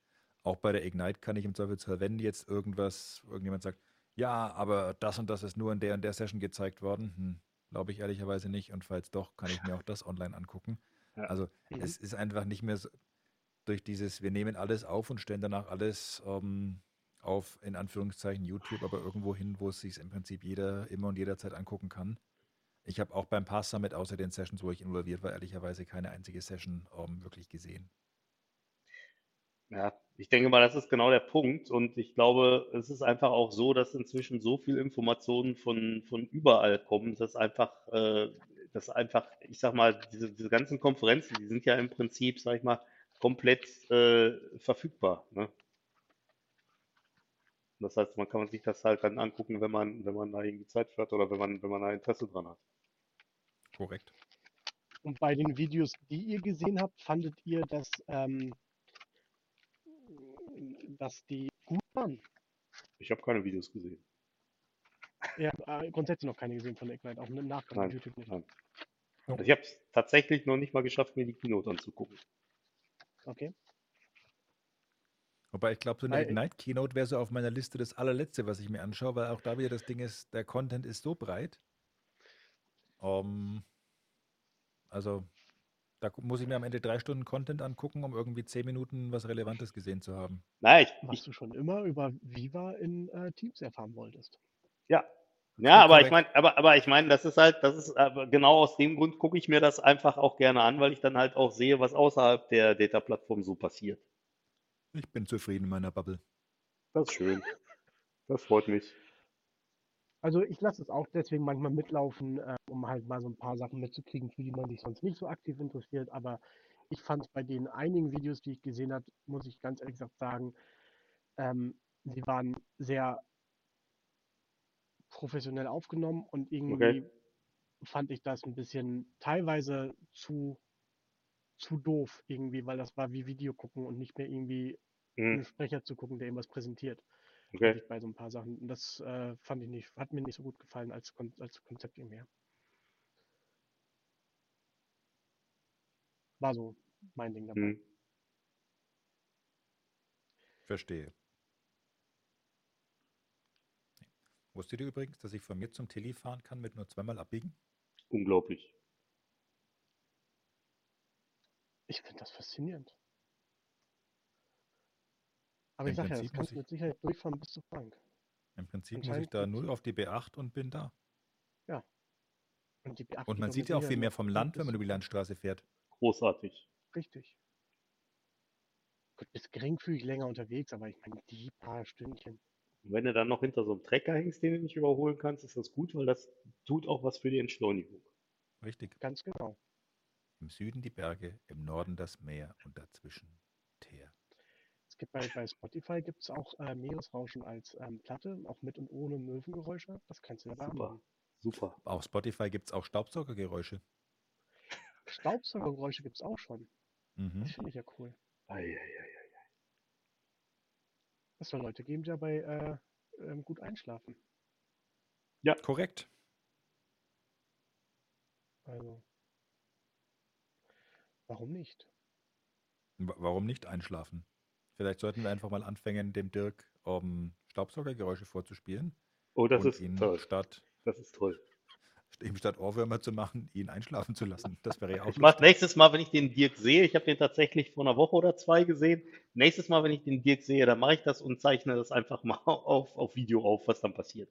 Speaker 1: Auch bei der Ignite kann ich im Zweifelsfall, wenn jetzt irgendwas, irgendjemand sagt, ja, aber das und das ist nur in der und der Session gezeigt worden, hm, glaube ich ehrlicherweise nicht. Und falls doch, kann ich mir auch das online angucken.
Speaker 5: Ja.
Speaker 1: Also
Speaker 4: Mhm.
Speaker 1: es ist einfach nicht mehr so, durch dieses, wir nehmen alles auf und stellen danach alles ähm, auf, in Anführungszeichen YouTube, aber irgendwo hin, wo es sich im Prinzip jeder immer und jederzeit angucken kann. Ich habe auch beim Pass Summit außer den Sessions, wo ich involviert war, ehrlicherweise keine einzige Session ähm, wirklich gesehen.
Speaker 5: Ja, ich denke mal, das ist genau der Punkt. Und ich glaube, es ist einfach auch so, dass inzwischen so viel Informationen von, von überall kommen, dass einfach, äh, dass einfach, ich sag mal, diese, diese ganzen Konferenzen, die sind ja im Prinzip, sag ich mal, komplett äh, verfügbar. Ne? Das heißt, man kann sich das halt dann angucken, wenn man, wenn man da irgendwie Zeit für hat oder wenn man, wenn man da Interesse dran hat.
Speaker 1: Korrekt.
Speaker 4: Und bei den Videos, die ihr gesehen habt, fandet ihr, dass, ähm, dass die gut waren?
Speaker 5: Ich habe keine Videos gesehen.
Speaker 4: Ja, äh, grundsätzlich noch keine gesehen von der Ignite, auch im Nachgang auf
Speaker 5: Nein,
Speaker 4: YouTube nicht.
Speaker 5: nein. Also ich habe es tatsächlich noch nicht mal geschafft, mir die Keynote anzugucken.
Speaker 4: Okay.
Speaker 1: Wobei ich glaube, so eine Ignite Keynote wäre so auf meiner Liste das allerletzte, was ich mir anschaue, weil auch da wieder das Ding ist, der Content ist so breit. Ähm, also da muss ich mir am Ende drei Stunden Content angucken, um irgendwie zehn Minuten was Relevantes gesehen zu haben.
Speaker 5: Nein, ich,
Speaker 4: Was
Speaker 5: ich,
Speaker 4: du schon immer über Viva in äh, Teams erfahren wolltest.
Speaker 5: ja. Ja, aber ich meine, aber, aber ich meine, das ist halt, das ist aber genau aus dem Grund gucke ich mir das einfach auch gerne an, weil ich dann halt auch sehe, was außerhalb der Data-Plattform so passiert.
Speaker 1: Ich bin zufrieden in meiner Bubble.
Speaker 5: Das ist schön. Das freut mich.
Speaker 4: Also ich lasse es auch deswegen manchmal mitlaufen, äh, um halt mal so ein paar Sachen mitzukriegen, für die man sich sonst nicht so aktiv interessiert. Aber ich fand es bei den einigen Videos, die ich gesehen habe, muss ich ganz ehrlich gesagt sagen, ähm, sie waren sehr professionell aufgenommen und irgendwie fand ich das ein bisschen teilweise zu, zu doof irgendwie, weil das war wie Video gucken und nicht mehr irgendwie einen
Speaker 5: Hm,
Speaker 4: Sprecher zu gucken, der irgendwas präsentiert.
Speaker 5: Okay.
Speaker 4: bei so ein paar Sachen. Und das äh, fand ich nicht, hat mir nicht so gut gefallen als, Kon als Konzept irgendwie. her. War so mein Ding dabei.
Speaker 5: Hm.
Speaker 1: Verstehe. Wusstet ihr übrigens, dass ich von mir zum Tilly fahren kann mit nur zweimal abbiegen?
Speaker 5: Unglaublich.
Speaker 4: Ich finde das faszinierend. Aber
Speaker 1: Im
Speaker 4: ich sage ja, das kannst du mit Sicherheit durchfahren bis zu Frank.
Speaker 1: Im Prinzip muss ich da nur auf die B8 und bin da.
Speaker 4: Und, die B8
Speaker 1: Und
Speaker 4: geht
Speaker 1: man sieht ja auch viel mehr vom Land, wenn man über die Landstraße fährt.
Speaker 5: Großartig.
Speaker 4: Richtig. Gut, bist geringfügig länger unterwegs, aber ich meine, die paar Stündchen.
Speaker 5: Und wenn du dann noch hinter so einem Trecker hängst, den du nicht überholen kannst, ist das gut, weil das tut auch was für die Entschleunigung.
Speaker 1: Richtig.
Speaker 4: Ganz genau.
Speaker 1: Im Süden die Berge, im Norden das Meer und dazwischen
Speaker 4: gibt bei, bei Spotify gibt es auch äh, Meeresrauschen als ähm, Platte, auch mit und ohne Möwengeräusche. Das kannst du ja da
Speaker 5: Super. Super.
Speaker 1: Auf Spotify gibt es auch Staubsaugergeräusche.
Speaker 4: Staubsaugergeräusche gibt es auch schon.
Speaker 1: Mhm.
Speaker 4: Das finde ich ja cool.
Speaker 5: Eieiei.
Speaker 4: Es soll Leute geben, die dabei äh, ähm, gut einschlafen.
Speaker 1: Korrekt.
Speaker 4: Also. Warum nicht?
Speaker 1: Wa- Warum nicht einschlafen? Vielleicht sollten wir einfach mal anfangen, dem Dirk um, Staubsaugergeräusche vorzuspielen
Speaker 5: Oh, das ist
Speaker 1: ihn
Speaker 5: toll.
Speaker 1: statt,
Speaker 5: Das ist toll.
Speaker 1: ihm statt Ohrwürmer zu machen, ihn einschlafen zu lassen. Das wäre ja auch
Speaker 5: Ich mache nächstes Mal, wenn ich den Dirk sehe, ich habe den tatsächlich vor einer Woche oder zwei gesehen. Nächstes Mal, wenn ich den Dirk sehe, dann mache ich das und zeichne das einfach mal auf, auf Video auf, was dann passiert.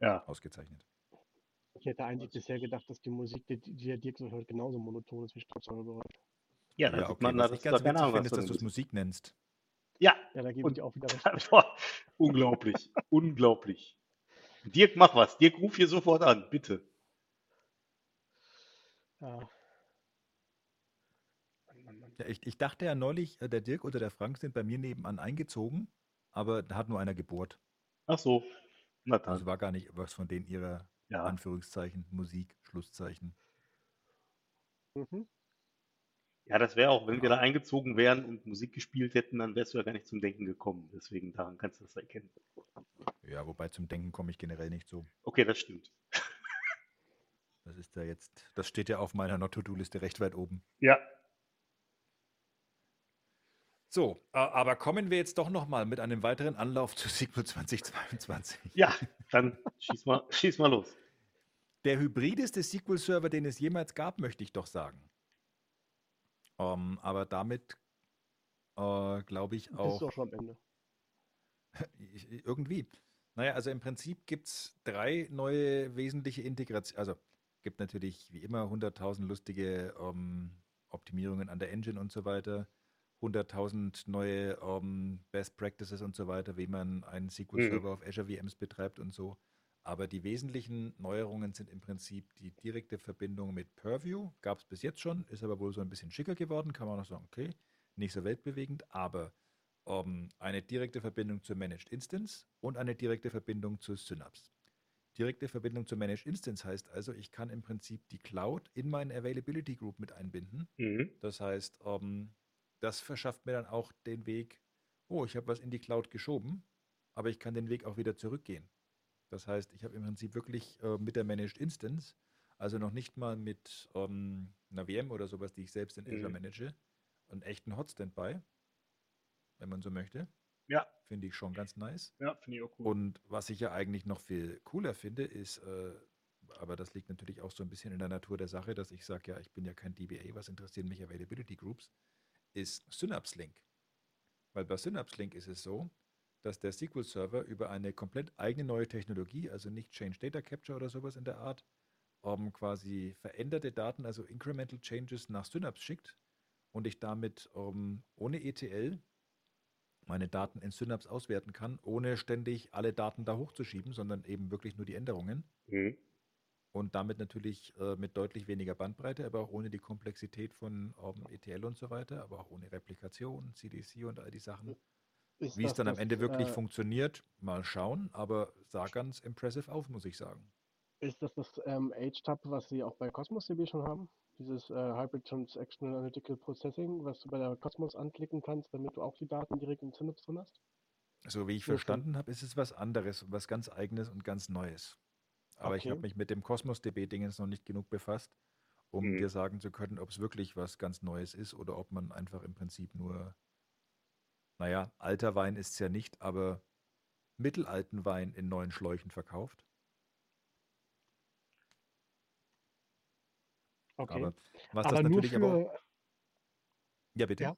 Speaker 5: Ja,
Speaker 1: Ausgezeichnet.
Speaker 4: Ich hätte eigentlich bisher gedacht, dass die Musik, die, die der Dirk so hört, genauso monoton ist wie Staubsaugergeräusche.
Speaker 5: Ja, da
Speaker 1: Ja, okay.
Speaker 5: man, da
Speaker 1: Was ich
Speaker 5: ist
Speaker 1: ganz witzig
Speaker 5: Ahnung,
Speaker 1: finde,
Speaker 5: was
Speaker 1: ist, dass du es. Musik nennst.
Speaker 5: Ja,
Speaker 4: Ja, da gebe ich dir auch wieder recht.
Speaker 5: Unglaublich, unglaublich. Dirk, mach was. Dirk, ruf hier sofort an, bitte.
Speaker 4: Ja.
Speaker 1: Ja, ich, ich dachte ja neulich, äh, der Dirk oder der Frank sind bei mir nebenan eingezogen, aber da hat nur einer Geburt.
Speaker 5: Ach so, na
Speaker 1: Also
Speaker 5: dann.
Speaker 1: war gar nicht was von denen ihrer
Speaker 5: Ja,
Speaker 1: Anführungszeichen, Musik, Schlusszeichen.
Speaker 4: Mhm.
Speaker 5: Ja das wäre auch, wenn wir da eingezogen wären und Musik gespielt hätten, dann wärst du ja gar nicht zum Denken gekommen. Deswegen daran kannst du das erkennen.
Speaker 1: Ja, wobei zum Denken komme ich generell nicht so.
Speaker 5: Okay, das stimmt.
Speaker 1: Das ist ja jetzt, das steht ja auf meiner Not-to-Do-Liste recht weit oben.
Speaker 5: Ja,
Speaker 1: So, aber kommen wir jetzt doch nochmal mit einem weiteren Anlauf zu SQL 2022.
Speaker 5: ja, dann schieß mal, schieß mal los.
Speaker 1: Der hybrideste SQL-Server, den es jemals gab, möchte ich doch sagen. Ähm, aber damit äh, glaube ich auch
Speaker 4: du auch schon am Ende.
Speaker 1: Irgendwie. Naja, also im Prinzip gibt es drei neue wesentliche Integrationen. Also gibt natürlich wie immer 100.000 lustige ähm, Optimierungen an der Engine und so weiter. 100.000 neue ähm, Best Practices und so weiter, wie man einen SQL-Server auf Azure VMs betreibt und so. Aber die wesentlichen Neuerungen sind im Prinzip die direkte Verbindung mit Purview. Gab es bis jetzt schon, ist aber wohl so ein bisschen schicker geworden, kann man auch noch sagen, okay, nicht so weltbewegend, aber ähm, eine direkte Verbindung zur Managed Instance und eine direkte Verbindung zu Synapse. Direkte Verbindung zur Managed Instance heißt also, ich kann im Prinzip die Cloud in meinen Availability Group mit einbinden.
Speaker 5: Mhm.
Speaker 1: Das heißt, ähm, das verschafft mir dann auch den Weg, oh, ich habe was in die Cloud geschoben, aber ich kann den Weg auch wieder zurückgehen. Das heißt, ich habe im Prinzip wirklich äh, mit der Managed Instance, also noch nicht mal mit ähm, einer VM oder sowas, die ich selbst in Azure
Speaker 5: Mhm.
Speaker 1: manage, einen echten Hotstand bei, wenn man so möchte.
Speaker 5: Ja,
Speaker 1: Finde ich schon ganz nice.
Speaker 5: ja, finde ich auch cool.
Speaker 1: Und was ich ja eigentlich noch viel cooler finde, ist, äh, aber das liegt natürlich auch so ein bisschen in der Natur der Sache, dass ich sage, ja, ich bin ja kein DBA, was interessieren mich Availability Groups, ist Synapse Link. Weil bei Synapse Link ist es so, dass der SQL-Server über eine komplett eigene neue Technologie, also nicht Change Data Capture oder sowas in der Art, ähm, quasi veränderte Daten, also Incremental Changes nach Synapse schickt und ich damit ähm, ohne ETL meine Daten in Synapse auswerten kann, ohne ständig alle Daten da hochzuschieben, sondern eben wirklich nur die Änderungen
Speaker 5: Mhm.
Speaker 1: und damit natürlich äh, mit deutlich weniger Bandbreite, aber auch ohne die Komplexität von ähm, ETL und so weiter, aber auch ohne Replikation, CDC und all die Sachen.
Speaker 4: Ist
Speaker 1: Wie es dann am Ende wirklich
Speaker 4: äh,
Speaker 1: funktioniert, mal schauen, aber sah ganz impressive aus, muss ich sagen.
Speaker 4: Ist das das ähm, HTAP, was Sie auch bei Cosmos DB schon haben? Dieses äh, Hybrid Transactional Analytical Processing, was du bei der Cosmos anklicken kannst, damit du auch die Daten direkt in Synapse drin hast?
Speaker 1: So wie ich verstanden habe, ist es was anderes was ganz eigenes und ganz Neues. Aber ich
Speaker 4: Okay.
Speaker 1: habe mich mit dem Cosmos DB-Dingens noch nicht genug befasst, um
Speaker 5: Mhm.
Speaker 1: dir sagen zu können, ob es wirklich was ganz Neues ist oder ob man einfach im Prinzip nur, naja, alter Wein ist es ja nicht, aber mittelalten Wein in neuen Schläuchen verkauft.
Speaker 4: Okay.
Speaker 1: Aber was
Speaker 4: aber
Speaker 1: das
Speaker 4: nur
Speaker 1: natürlich
Speaker 4: für,
Speaker 1: aber ja bitte.
Speaker 4: Ja.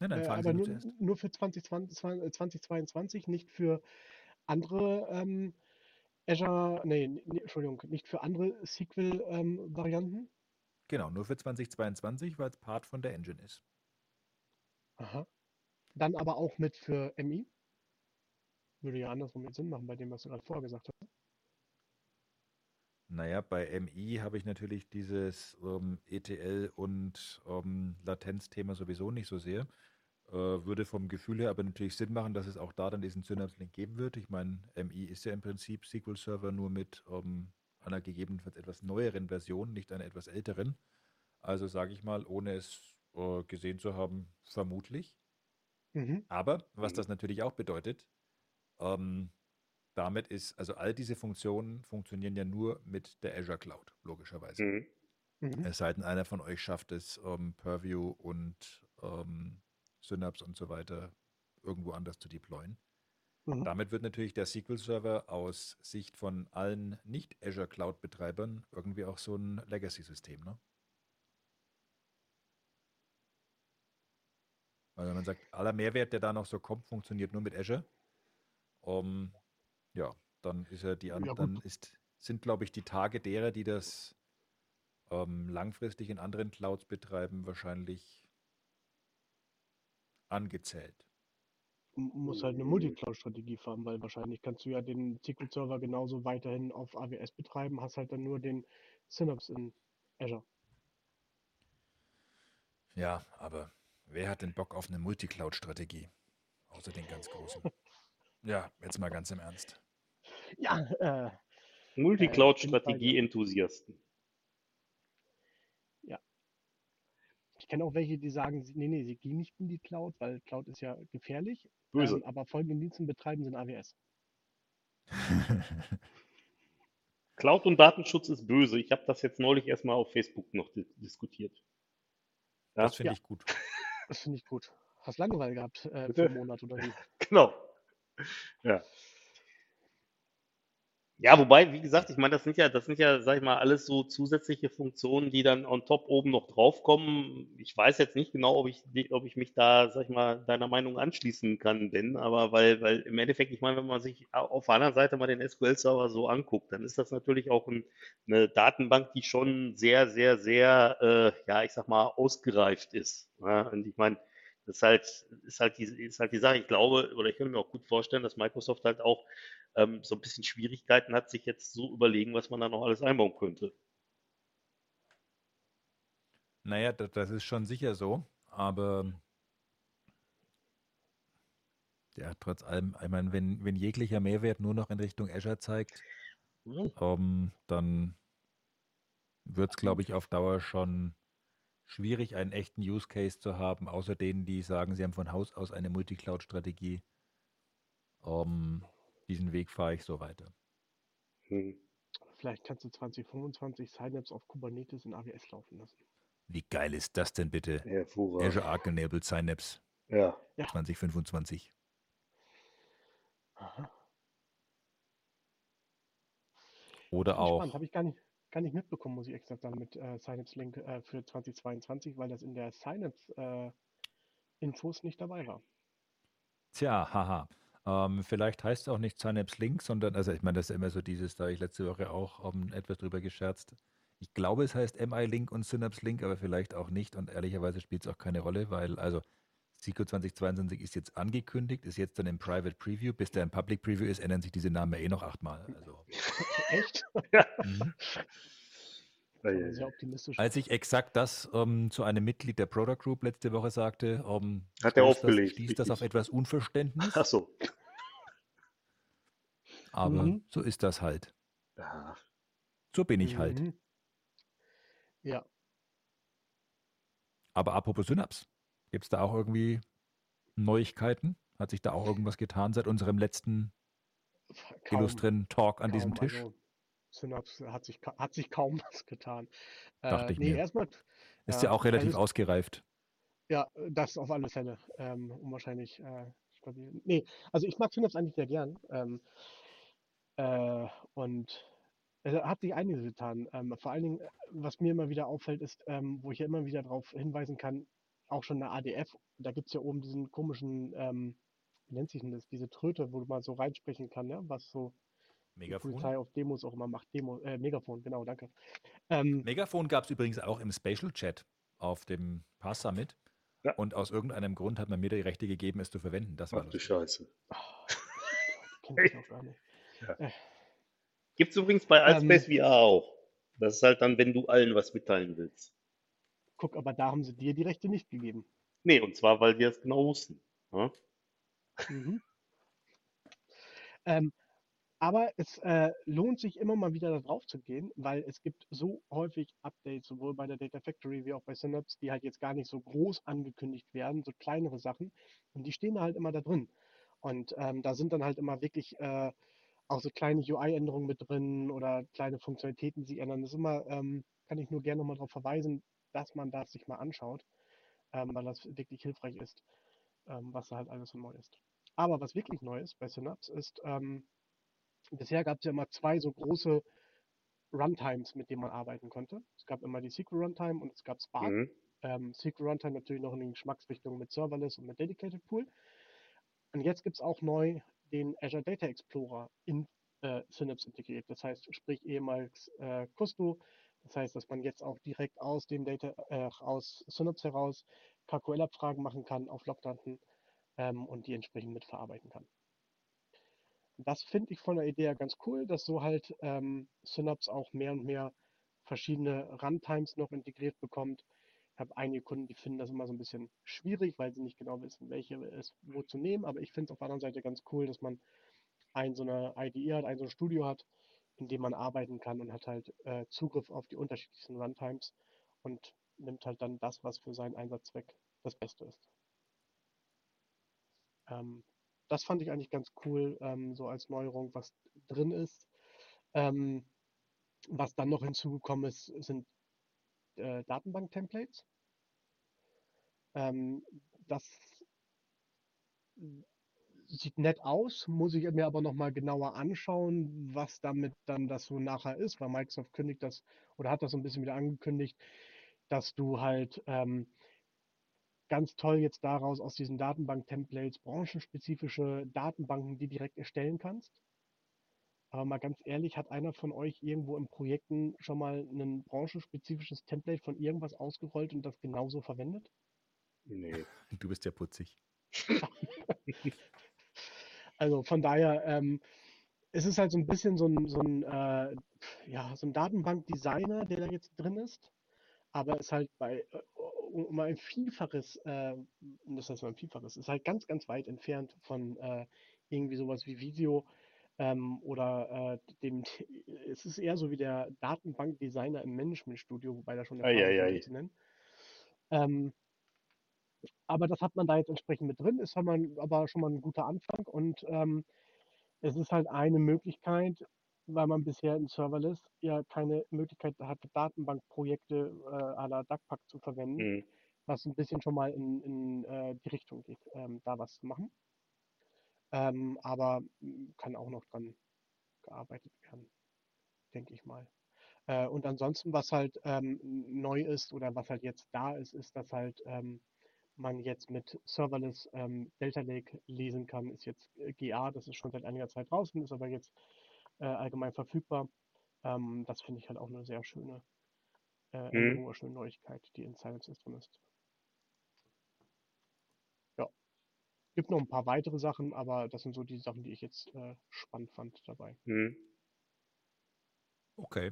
Speaker 1: Nein, nein,
Speaker 4: äh, aber
Speaker 1: nur zuerst.
Speaker 4: nur für 2020, 2022, nicht für andere ähm, Azure, nee, nee, Entschuldigung, nicht für andere SQL-Varianten?
Speaker 1: Genau, nur für 2022, weil es Part von der Engine ist.
Speaker 4: Aha. Dann aber auch mit für MI? Würde ja andersrum jetzt Sinn machen bei dem, was du gerade vorher gesagt hast.
Speaker 1: Naja, bei MI habe ich natürlich dieses ähm, ETL und ähm, Latenzthema sowieso nicht so sehr. Äh, würde vom Gefühl her aber natürlich Sinn machen, dass es auch da dann diesen Synapse-Link geben wird. Ich meine, MI ist ja im Prinzip SQL-Server nur mit ähm, einer gegebenenfalls etwas neueren Version, nicht einer etwas älteren. Also sage ich mal, ohne es äh, gesehen zu haben, vermutlich.
Speaker 4: Mhm.
Speaker 1: Aber was
Speaker 5: Mhm.
Speaker 1: das natürlich auch bedeutet, ähm, damit ist, also all diese Funktionen funktionieren ja nur mit der Azure Cloud, logischerweise.
Speaker 5: Mhm.
Speaker 4: Mhm.
Speaker 1: Es sei denn, einer von euch schafft es, ähm, Purview und ähm, Synapse und so weiter irgendwo anders zu deployen.
Speaker 4: Mhm.
Speaker 1: Damit wird natürlich der SQL-Server aus Sicht von allen nicht-Azure Cloud-Betreibern irgendwie auch so ein Legacy-System. Ne? Weil wenn man sagt, aller Mehrwert, der da noch so kommt, funktioniert nur mit Azure, ähm, ja, dann ist ja die
Speaker 4: Ja,
Speaker 1: dann ist, sind, glaube ich, die Tage derer, die das ähm, langfristig in anderen Clouds betreiben, wahrscheinlich angezählt.
Speaker 4: Muss halt eine Multicloud-Strategie fahren, weil wahrscheinlich kannst du ja den SQL-Server genauso weiterhin auf AWS betreiben, hast halt dann nur den Synapse in Azure.
Speaker 1: Ja, aber wer hat denn Bock auf eine Multicloud-Strategie? Außer den ganz Großen. Ja, jetzt mal ganz im Ernst.
Speaker 4: Ja, äh,
Speaker 5: Multicloud-Strategie-Enthusiasten.
Speaker 4: ich kenne auch welche, die sagen, sie- nee, nee, sie gehen nicht in die Cloud, weil Cloud ist ja gefährlich,
Speaker 5: Böse.
Speaker 4: ähm, aber folgende Diensten betreiben sie in AWS.
Speaker 5: Cloud und Datenschutz ist böse. Ich habe das jetzt neulich erstmal auf Facebook noch di diskutiert. Ja,
Speaker 1: Das finde
Speaker 4: Ja.
Speaker 1: ich gut.
Speaker 4: Das finde ich gut. Hast Langeweile gehabt äh, für einen Monat oder wie?
Speaker 5: Genau. Ja. Ja, wobei, wie gesagt, ich meine, das sind ja, das sind ja, sag ich mal, alles so zusätzliche Funktionen, die dann on top oben noch draufkommen. Ich weiß jetzt nicht genau, ob ich, ob ich mich da, sag ich mal, deiner Meinung anschließen kann, Ben, aber weil, weil im Endeffekt, ich meine, wenn man sich au- auf der anderen Seite mal den SQL-Server so anguckt, dann ist das natürlich auch ein, eine Datenbank, die schon sehr, sehr, sehr, äh, ja, ich sag mal, ausgereift ist. Ja? Und ich meine, das ist halt, ist halt die, ist halt die Sache. Ich glaube, oder ich könnte mir auch gut vorstellen, dass Microsoft halt auch ähm, so ein bisschen Schwierigkeiten hat, sich jetzt so überlegen, was man da noch alles einbauen könnte.
Speaker 1: Naja, das, das ist schon sicher so, aber ja, trotz allem, ich meine, wenn, wenn jeglicher Mehrwert nur noch in Richtung Azure zeigt, ähm, dann wird es, glaube ich, auf Dauer schon schwierig, einen echten Use Case zu haben, außer denen, die sagen, sie haben von Haus aus eine Multicloud-Strategie. Ähm, diesen Weg fahre ich so weiter.
Speaker 5: Hm.
Speaker 4: Vielleicht kannst du 2025 Synapse auf Kubernetes in AWS laufen lassen.
Speaker 1: Wie geil ist das denn bitte?
Speaker 5: Hervorragend.
Speaker 1: Azure Arc Enabled Synapse
Speaker 5: Ja.
Speaker 1: 2025.
Speaker 4: Aha.
Speaker 1: Oder auch
Speaker 4: Spannend, habe ich gar nicht, gar nicht mitbekommen, muss ich exakt sagen, mit äh, Synapse Link äh, für 2022, weil das in der Synapse äh, Infos nicht dabei war.
Speaker 1: Tja, haha. Ähm, vielleicht heißt es auch nicht Synapse Link, sondern, also ich meine, das ist immer so dieses, da ich letzte Woche auch ähm, etwas drüber gescherzt. Ich glaube, es heißt MI Link und Synapse Link, aber vielleicht auch nicht. Und ehrlicherweise spielt es auch keine Rolle, weil, also SQL 2022 ist jetzt angekündigt, ist jetzt dann im Private Preview. Bis der im Public Preview ist, ändern sich diese Namen ja eh noch achtmal. Also,
Speaker 4: Echt?
Speaker 1: mhm.
Speaker 4: Aber Sehr optimistisch.
Speaker 1: Als ich exakt das ähm, zu einem Mitglied der Product Group letzte Woche sagte, ähm,
Speaker 5: Hat er aufgelegt,
Speaker 1: Das, stieß das auf etwas Unverständnis,
Speaker 5: Ach so.
Speaker 1: aber
Speaker 4: Mhm.
Speaker 1: so ist das halt.
Speaker 5: Ja.
Speaker 1: So bin ich halt.
Speaker 4: Mhm. Ja,
Speaker 1: Aber apropos Synapse, gibt es da auch irgendwie Neuigkeiten? Hat sich da auch irgendwas getan seit unserem letzten
Speaker 4: kaum.
Speaker 1: illustren Talk an diesem Tisch?
Speaker 4: Also, Synapse hat sich, hat sich kaum was getan.
Speaker 1: Dachte ich
Speaker 4: nee,
Speaker 1: mir.
Speaker 4: erstmal.
Speaker 1: Ist ja auch relativ ausgereift.
Speaker 4: Ja, das auf alle Fälle. Ähm, um wahrscheinlich äh, stabil. Nee, also ich mag Synapse eigentlich sehr gern. Ähm, äh, und es hat sich einiges getan. Ähm, vor allen Dingen, äh, was mir immer wieder auffällt, ist, ähm, wo ich ja immer wieder darauf hinweisen kann, auch schon eine ADF, da gibt es ja oben diesen komischen, ähm, wie nennt sich denn das, diese Tröte, wo man so reinsprechen kann, ja, was so die
Speaker 1: Megafon.
Speaker 4: Polizei auf Demos auch immer macht. Demo, äh, Megafon, genau, danke. Ähm,
Speaker 1: Megafon gab es übrigens auch im Spatial Chat auf dem Pass Summit.
Speaker 5: Ja.
Speaker 1: Und aus irgendeinem Grund hat man mir die Rechte gegeben, es zu verwenden. Das war
Speaker 5: Ach du. Scheiße.
Speaker 4: noch gar nicht.
Speaker 5: Gibt es übrigens bei
Speaker 4: Ähm,
Speaker 5: Altspace VR auch. Das ist halt dann, wenn du allen was mitteilen willst.
Speaker 4: Guck, aber da haben sie dir die Rechte nicht gegeben.
Speaker 5: Nee, und zwar, weil wir es genau wussten. Ja?
Speaker 4: Mhm. Ähm, aber es äh, lohnt sich immer mal wieder da drauf zu gehen, weil es gibt so häufig Updates, sowohl bei der Data Factory wie auch bei Synapse, die halt jetzt gar nicht so groß angekündigt werden, so kleinere Sachen. Und die stehen halt immer da drin. Und ähm, da sind dann halt immer wirklich äh, auch so kleine UI-Änderungen mit drin oder kleine Funktionalitäten, die sich ändern. Das ist immer, ähm, kann ich nur gerne nochmal darauf verweisen, dass man das sich mal anschaut, ähm, weil das wirklich hilfreich ist, ähm, was da halt alles so neu ist. Aber was wirklich neu ist bei Synapse ist, ähm, bisher gab es ja immer zwei so große Runtimes, mit denen man arbeiten konnte. Es gab immer die SQL Runtime und es gab Spark.
Speaker 5: Mhm.
Speaker 4: Ähm, SQL Runtime natürlich noch in den Geschmacksrichtungen mit Serverless und mit Dedicated Pool. Und jetzt gibt es auch neu den Azure Data Explorer in äh, Synapse integriert. Das heißt, sprich ehemals äh, Custo. Das heißt, dass man jetzt auch direkt aus dem Data, äh, aus Synapse heraus KQL-Abfragen machen kann auf Logdaten ähm, und die entsprechend mitverarbeiten kann. Das finde ich von der Idee her ganz cool, dass so halt ähm, Synapse auch mehr und mehr verschiedene Runtimes noch integriert bekommt. Ich habe einige Kunden, die finden das immer so ein bisschen schwierig, weil sie nicht genau wissen, welche es wo zu nehmen. Aber ich finde es auf der anderen Seite ganz cool, dass man ein so eine IDE hat, ein so ein Studio hat, in dem man arbeiten kann und hat halt äh, Zugriff auf die unterschiedlichsten Runtimes und nimmt halt dann das, was für seinen Einsatzzweck das Beste ist. Ähm, das fand ich eigentlich ganz cool, ähm, so als Neuerung, was drin ist. Ähm, was dann noch hinzugekommen ist, sind äh, Datenbank-Templates. Ähm, das sieht nett aus, muss ich mir aber nochmal genauer anschauen, was damit dann das so nachher ist, weil Microsoft kündigt das oder hat das so ein bisschen wieder angekündigt, dass du halt ähm, ganz toll jetzt daraus aus diesen Datenbank-Templates branchenspezifische Datenbanken, die direkt erstellen kannst. Aber mal ganz ehrlich, hat einer von euch irgendwo in Projekten schon mal ein branchenspezifisches Template von irgendwas ausgerollt und das genauso verwendet?
Speaker 5: Nee.
Speaker 1: Du bist ja putzig.
Speaker 4: Also von daher, ähm, es ist halt so ein bisschen so ein, so ein, äh, ja, so ein Datenbankdesigner, der da jetzt drin ist. Aber ist halt bei äh, um ein Vielfaches, äh, das heißt mal ein Vielfaches, ist halt ganz, ganz weit entfernt von äh, irgendwie sowas wie Visio ähm, oder äh, dem, es ist eher so wie der Datenbankdesigner im Managementstudio, wobei da schon eine
Speaker 5: Ei, ei, ei.
Speaker 4: zu nennen. Ähm, aber das hat man da jetzt entsprechend mit drin, ist aber, aber schon mal ein guter Anfang und ähm, es ist halt eine Möglichkeit, weil man bisher in Serverless ja keine Möglichkeit hatte, Datenbankprojekte äh, à la DACPAC zu verwenden,
Speaker 5: Mhm.
Speaker 4: was ein bisschen schon mal in, in äh, die Richtung geht, ähm, da was zu machen. Ähm, aber kann auch noch dran gearbeitet werden, denke ich mal. Äh, und ansonsten, was halt ähm, neu ist oder was halt jetzt da ist, ist, dass halt ähm, man jetzt mit Serverless ähm, Delta Lake lesen kann, ist jetzt äh, GA, das ist schon seit einiger Zeit draußen, ist aber jetzt äh, allgemein verfügbar. Ähm, das finde ich halt auch eine sehr schöne äh,
Speaker 5: Mhm.
Speaker 4: Schöne Neuigkeit, die in Silence drin ist. Ja, gibt noch ein paar weitere Sachen, aber das sind so die Sachen, die ich jetzt äh, spannend fand dabei.
Speaker 5: Mhm.
Speaker 1: Okay.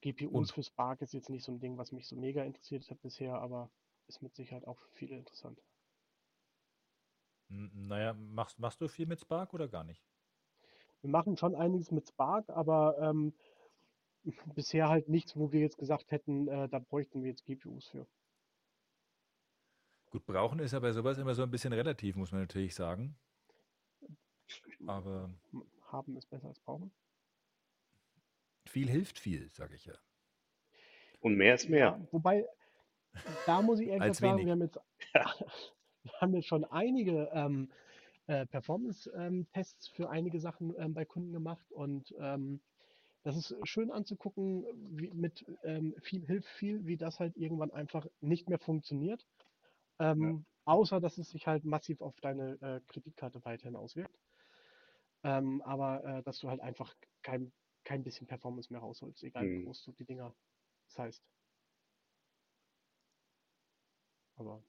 Speaker 4: GPUs
Speaker 1: Und-
Speaker 4: für Spark ist jetzt nicht so ein Ding, was mich so mega interessiert hat bisher, aber ist mit Sicherheit auch für viele interessant.
Speaker 1: N- Naja, machst, machst du viel mit Spark oder gar nicht?
Speaker 4: Wir machen schon einiges mit Spark, aber ähm, bisher halt nichts, wo wir jetzt gesagt hätten, äh, da bräuchten wir jetzt GPUs für.
Speaker 1: Gut, brauchen ist ja bei sowas immer so ein bisschen relativ, muss man natürlich sagen. Aber
Speaker 4: M- Haben ist besser als brauchen.
Speaker 1: Viel hilft viel, sage ich ja.
Speaker 5: Und mehr ist mehr.
Speaker 4: Ja, wobei, da muss ich ehrlich sagen, wir haben jetzt, wir haben jetzt schon einige ähm, äh, Performance-Tests für einige Sachen ähm, bei Kunden gemacht und ähm, das ist schön anzugucken, wie mit ähm, viel hilft viel, wie das halt irgendwann einfach nicht mehr funktioniert. Ähm, Außer, dass es sich halt massiv auf deine äh, Kreditkarte weiterhin auswirkt. Ähm, aber äh, dass du halt einfach kein, kein bisschen Performance mehr rausholst, egal wie
Speaker 5: Mhm.
Speaker 4: groß du die Dinger heißt. Aber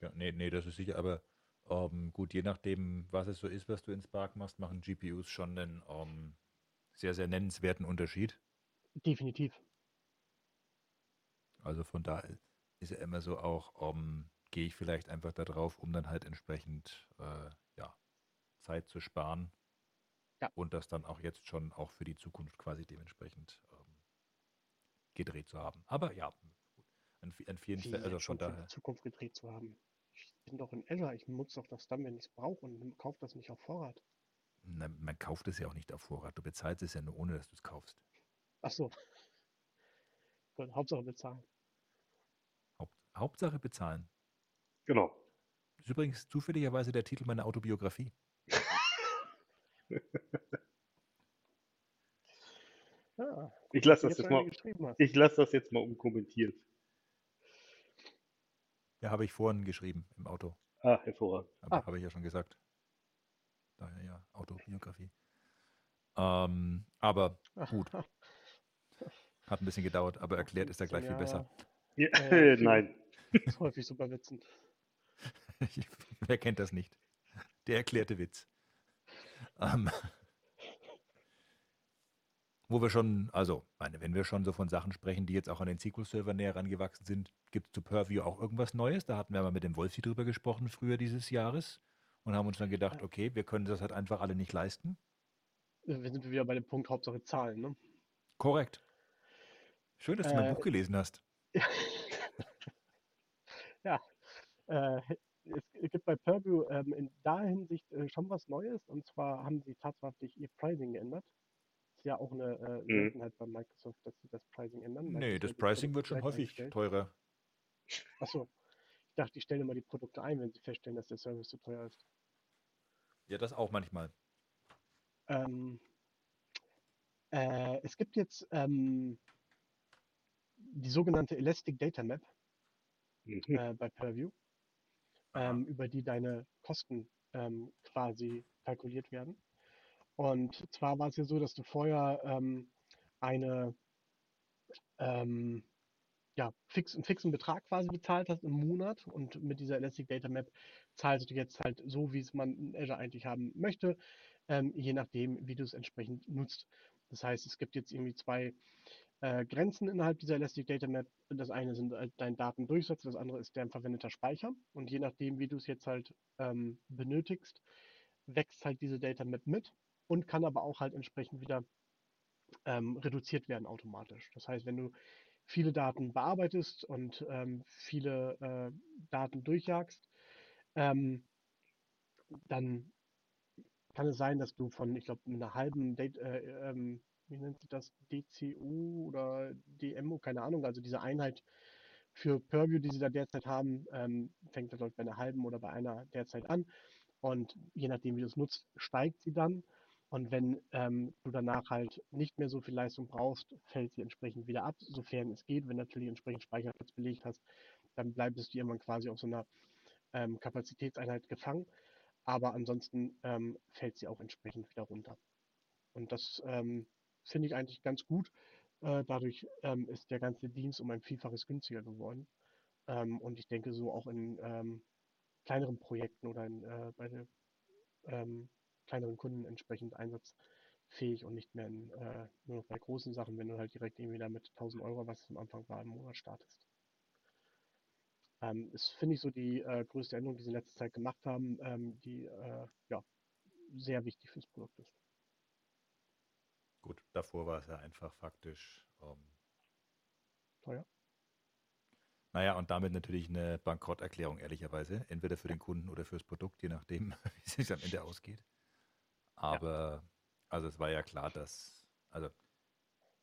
Speaker 1: Ja, nee, nee, das ist sicher, aber Ähm, gut, je nachdem, was es so ist, was du in Spark machst, machen GPUs schon einen ähm, sehr, sehr nennenswerten Unterschied.
Speaker 4: Definitiv.
Speaker 1: Also von da ist ja immer so auch, ähm, gehe ich vielleicht einfach da drauf, um dann halt entsprechend äh, ja, Zeit zu sparen.
Speaker 4: Ja.
Speaker 1: Und das dann auch jetzt schon auch für die Zukunft quasi dementsprechend ähm, gedreht zu haben. Aber ja, an, an vielen Stellen, also
Speaker 4: schon für die
Speaker 1: daher.
Speaker 4: Zukunft gedreht zu haben. Ich bin doch in Azure, ich nutze doch das dann, wenn ich es brauche und kaufe das nicht auf Vorrat.
Speaker 1: Na, man kauft es ja auch nicht auf Vorrat. Du bezahlst es ja nur ohne, dass du es kaufst.
Speaker 4: Ach so. Gut, Hauptsache bezahlen.
Speaker 1: Haupt, Hauptsache bezahlen.
Speaker 5: Genau.
Speaker 1: Das ist übrigens zufälligerweise der Titel meiner Autobiografie.
Speaker 4: Ja,
Speaker 5: Ich lasse das
Speaker 4: jetzt
Speaker 5: mal, ich lasse das jetzt mal unkommentiert.
Speaker 1: Ja, habe ich vorhin geschrieben im Auto.
Speaker 5: Ah, hervorragend.
Speaker 1: Habe
Speaker 4: Ah.
Speaker 1: habe ich ja schon gesagt. Daher ja, Autobiografie. Ähm, aber gut, hat ein bisschen gedauert, aber erklärt ist er gleich viel besser.
Speaker 5: Ja,
Speaker 4: Äh, viel-
Speaker 5: nein.
Speaker 4: Ist häufig so bei Witzen.
Speaker 1: Wer kennt das nicht? Der erklärte Witz. Ähm, wo wir schon, also, meine, wenn wir schon so von Sachen sprechen, die jetzt auch an den SQL-Server näher rangewachsen sind, gibt es zu Purview auch irgendwas Neues? Da hatten wir mal mit dem Wolfi drüber gesprochen, früher dieses Jahres, und haben uns dann gedacht, okay, wir können das halt einfach alle nicht leisten.
Speaker 4: Wir sind wieder bei dem Punkt Hauptsache Zahlen, ne?
Speaker 1: Korrekt. Schön, dass du mein
Speaker 4: Äh,
Speaker 1: Buch gelesen hast.
Speaker 4: ja, äh, es gibt bei Purview ähm, in der Hinsicht äh, schon was Neues und zwar haben sie tatsächlich ihr Pricing geändert. Ist ja auch eine äh, Seltenheit bei Microsoft, dass sie das Pricing ändern.
Speaker 1: Nee, das Pricing wird schon häufig
Speaker 4: einstellt.
Speaker 1: teurer.
Speaker 4: Achso, ich dachte, die stellen immer die Produkte ein, wenn sie feststellen, dass der Service zu teuer ist.
Speaker 1: Ja, das auch manchmal.
Speaker 4: Ähm, äh, es gibt jetzt ähm, die sogenannte Elastic Data Map
Speaker 5: Mhm.
Speaker 4: äh, bei Purview, ähm, über die deine Kosten ähm, quasi kalkuliert werden. Und zwar war es ja so, dass du vorher ähm, eine ähm, ja, fix, einen fixen Betrag quasi bezahlt hast im Monat und mit dieser Elastic Data Map zahlst du jetzt halt so, wie es man in Azure eigentlich haben möchte, ähm, je nachdem, wie du es entsprechend nutzt. Das heißt, es gibt jetzt irgendwie zwei äh, Grenzen innerhalb dieser Elastic Data Map. Das eine sind halt dein Datendurchsatz, das andere ist dein verwendeter Speicher. Und je nachdem, wie du es jetzt halt ähm, benötigst, wächst halt diese Data Map mit und kann aber auch halt entsprechend wieder ähm, reduziert werden automatisch. Das heißt, wenn du viele Daten bearbeitest und ähm, viele äh, Daten durchjagst, ähm, dann kann es sein, dass du von, ich glaube, einer halben, Date, äh, ähm, wie nennt sich das, DCU oder DMU, keine Ahnung, also diese Einheit für Purview, die sie da derzeit haben, ähm, fängt das bei einer halben oder bei einer derzeit an. Und je nachdem, wie du es nutzt, steigt sie dann. Und wenn ähm, du danach halt nicht mehr so viel Leistung brauchst, fällt sie entsprechend wieder ab, sofern es geht. Wenn natürlich entsprechend Speicherplatz belegt hast, dann bleibst du irgendwann quasi auf so einer ähm, Kapazitätseinheit gefangen. Aber ansonsten ähm, fällt sie auch entsprechend wieder runter. Und das ähm, finde ich eigentlich ganz gut. Äh, dadurch ähm, ist der ganze Dienst um ein Vielfaches günstiger geworden. Ähm, und ich denke, so auch in ähm, kleineren Projekten oder in, äh, bei der, ähm, kleineren Kunden entsprechend einsatzfähig und nicht mehr in, äh, nur noch bei großen Sachen, wenn du halt direkt irgendwie da mit 1000 Euro, was es am Anfang war, im Monat startest. Ähm, ist, finde ich, so die äh, größte Änderung, die sie in letzter Zeit gemacht haben, ähm, die äh, ja, sehr wichtig fürs Produkt ist.
Speaker 1: Gut, davor war es ja einfach faktisch. Ähm,
Speaker 4: Teuer.
Speaker 1: naja, und damit natürlich eine Bankrotterklärung, ehrlicherweise. Entweder für den Kunden oder fürs Produkt, je nachdem, wie es sich am Ende ausgeht. Aber, also es war ja klar, dass, also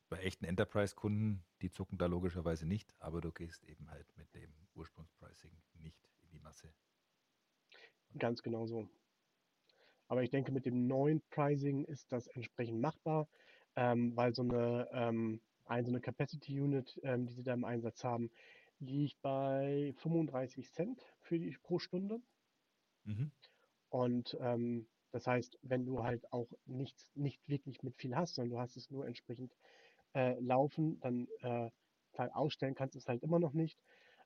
Speaker 1: bei echten Enterprise-Kunden, die zucken da logischerweise nicht, aber du gehst eben halt mit dem Ursprungspricing nicht in die Masse.
Speaker 4: Ganz genau so. Aber ich denke, mit dem neuen Pricing ist das entsprechend machbar, ähm, weil so eine, ähm, ein, so eine Capacity Unit, ähm, die sie da im Einsatz haben, liegt bei 35 Cent für die pro Stunde.
Speaker 1: Mhm.
Speaker 4: Und ähm, das heißt, wenn du halt auch nichts, nicht wirklich mit viel hast, sondern du hast es nur entsprechend äh, laufen, dann äh, halt ausstellen kannst du es halt immer noch nicht.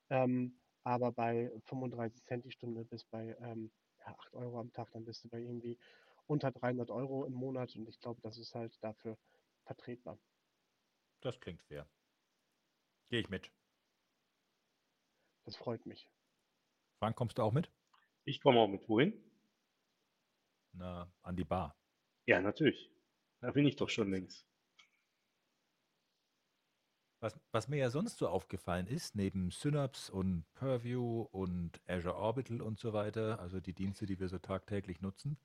Speaker 4: Ähm, aber bei 35 Cent die Stunde bis bei ähm, 8 Euro am Tag, dann bist du bei irgendwie unter 300 Euro im Monat und ich glaube, das ist halt dafür vertretbar.
Speaker 1: Das klingt fair. Gehe ich mit.
Speaker 4: Das freut mich.
Speaker 1: Frank, kommst du auch mit?
Speaker 5: Ich komme auch mit. Wohin?
Speaker 1: Na, an die Bar.
Speaker 5: Ja, natürlich. Da bin ich doch schon längst.
Speaker 1: Was, was mir ja sonst so aufgefallen ist, neben Synapse und Purview und Azure Orbital und so weiter, also die Dienste, die wir so tagtäglich nutzen,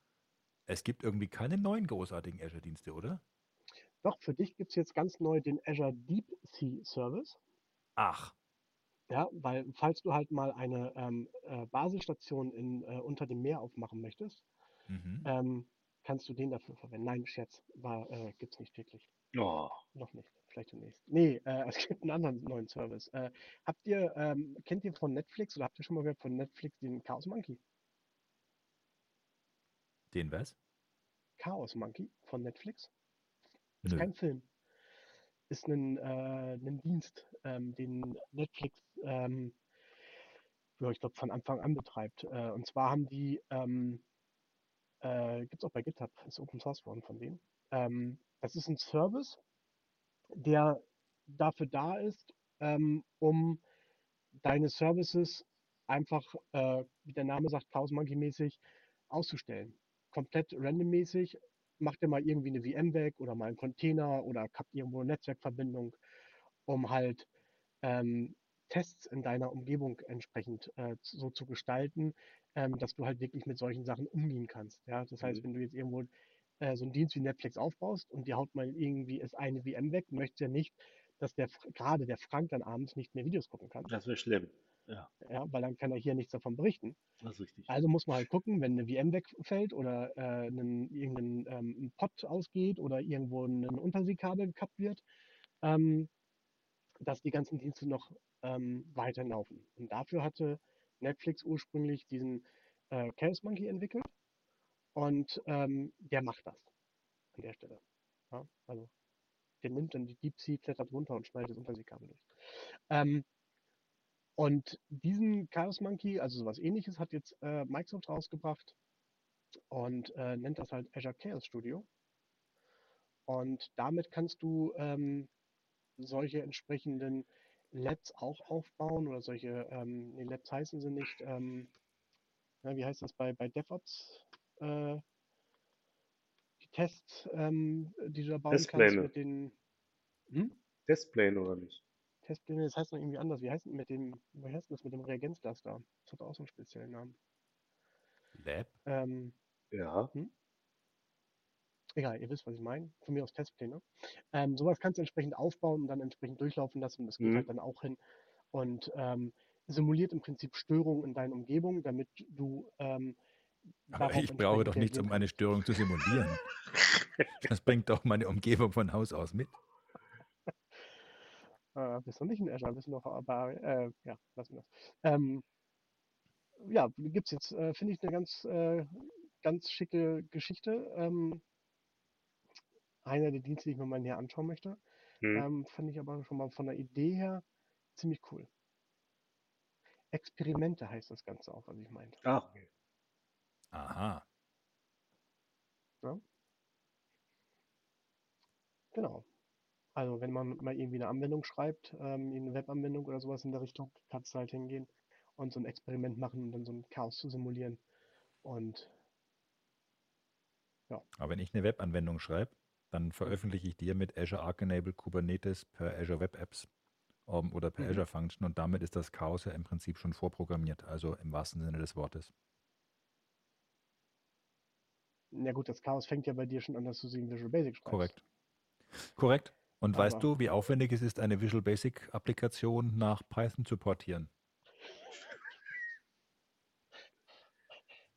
Speaker 1: es gibt irgendwie keine neuen großartigen Azure-Dienste, oder?
Speaker 4: Doch, für dich gibt es jetzt ganz neu den Azure Deep Sea Service.
Speaker 1: Ach,
Speaker 4: Ja, weil falls du halt mal eine ähm, äh, Basisstation in, äh, unter dem Meer aufmachen möchtest,
Speaker 1: mhm.
Speaker 4: ähm, kannst du den dafür verwenden. Nein, Scherz, war, äh, gibt's nicht wirklich.
Speaker 5: Oh,
Speaker 4: Noch nicht, vielleicht demnächst. Nee, äh, es gibt einen anderen neuen Service. Äh, habt ihr, ähm, kennt ihr von Netflix oder habt ihr schon mal gehört von Netflix den Chaos Monkey?
Speaker 1: den was?
Speaker 4: Chaos Monkey von Netflix? Ist kein Film. Ist ein, äh, ein Dienst, ähm, den Netflix, ähm, ja, ich glaube, von Anfang an betreibt. Äh, und zwar haben die, ähm, äh, gibt es auch bei GitHub, ist Open Source worden von denen. Ähm, das ist ein Service, der dafür da ist, ähm, um deine Services einfach, äh, wie der Name sagt, Chaos Monkey mäßig auszustellen. Komplett randommäßig macht ihr mal irgendwie eine VM weg oder mal einen Container oder habt irgendwo eine Netzwerkverbindung, um halt ähm, Tests in deiner Umgebung entsprechend äh, so zu gestalten, ähm, dass du halt wirklich mit solchen Sachen umgehen kannst. Ja? Das heißt,
Speaker 5: Mhm.
Speaker 4: wenn du jetzt irgendwo äh, so einen Dienst wie Netflix aufbaust und dir haut mal irgendwie ist eine VM weg, möchtest ja nicht, dass der gerade der Frank dann abends nicht mehr Videos gucken kann,
Speaker 5: das wäre schlimm. Ja,
Speaker 4: ja, weil dann kann er hier nichts davon berichten.
Speaker 5: das ist richtig.
Speaker 4: Also muss man halt gucken, wenn eine VM wegfällt oder äh, einen, irgendein ähm, Pod ausgeht oder irgendwo ein Unterseekabel gekappt wird, ähm, dass die ganzen Dienste noch ähm, weiterhin laufen. Und dafür hatte Netflix ursprünglich diesen äh, Chaos Monkey entwickelt und ähm, der macht das an der Stelle. Ja, also der nimmt dann die Deep Sea, klettert runter und schneidet das Unterseekabel durch. Ähm, und diesen Chaos Monkey, also sowas ähnliches, hat jetzt äh, Microsoft rausgebracht und äh, nennt das halt Azure Chaos Studio. Und damit kannst du ähm, solche entsprechenden Labs auch aufbauen oder solche, ähm, nee, Labs heißen sie nicht, ähm, na, wie heißt das bei, bei DevOps? Äh, die Tests, ähm, die du da bauen kannst
Speaker 5: Testpläne.
Speaker 4: mit den hm?
Speaker 5: Testpläne oder nicht?
Speaker 4: Testpläne, das heißt noch irgendwie anders. Wie heißt denn mit dem, wie heißt das mit dem Reagenzglas da? Das hat auch so einen speziellen Namen.
Speaker 1: Lab?
Speaker 4: Ähm,
Speaker 5: Ja.
Speaker 4: egal, ihr wisst, was ich meine. Von mir aus Testpläne. Ähm, sowas kannst du entsprechend aufbauen und dann entsprechend durchlaufen lassen. Das geht
Speaker 5: Mhm.
Speaker 4: halt dann auch hin und ähm, simuliert im Prinzip Störungen in deiner Umgebung, damit du ähm,
Speaker 1: Aber ich brauche doch nichts, um eine. Störung zu simulieren. Das bringt doch meine Umgebung von Haus aus mit.
Speaker 4: Äh, bist du nicht in Azure, bist du noch aber äh, ja, lassen wir das. Ähm, ja, gibt's jetzt, äh, finde ich eine ganz, äh, ganz schicke Geschichte. Ähm, einer der Dienste, die ich mir mal näher anschauen möchte.
Speaker 5: Hm.
Speaker 4: Ähm, fand ich aber schon mal von der Idee her ziemlich cool. Experimente heißt das Ganze auch, was ich meinte.
Speaker 5: Ah, okay.
Speaker 1: Aha.
Speaker 4: Genau. Also wenn man mal irgendwie eine Anwendung schreibt, ähm, eine Webanwendung oder sowas in der Richtung, kannst du halt hingehen und so ein Experiment machen und dann so ein Chaos zu simulieren. Und
Speaker 1: Aber wenn ich eine Webanwendung schreibe, dann veröffentliche ich dir mit Azure Arc Enable Kubernetes per Azure Web Apps ähm, oder per
Speaker 4: Mhm.
Speaker 1: Azure Function und damit ist das Chaos ja im Prinzip schon vorprogrammiert, also im wahrsten Sinne des Wortes.
Speaker 4: na gut, das Chaos fängt ja bei dir schon an, dass du sie in Visual Basic schreibst.
Speaker 1: Korrekt. Korrekt. Und weißt
Speaker 4: Aber-
Speaker 1: du, wie aufwendig es ist, eine Visual Basic Applikation nach Python zu portieren?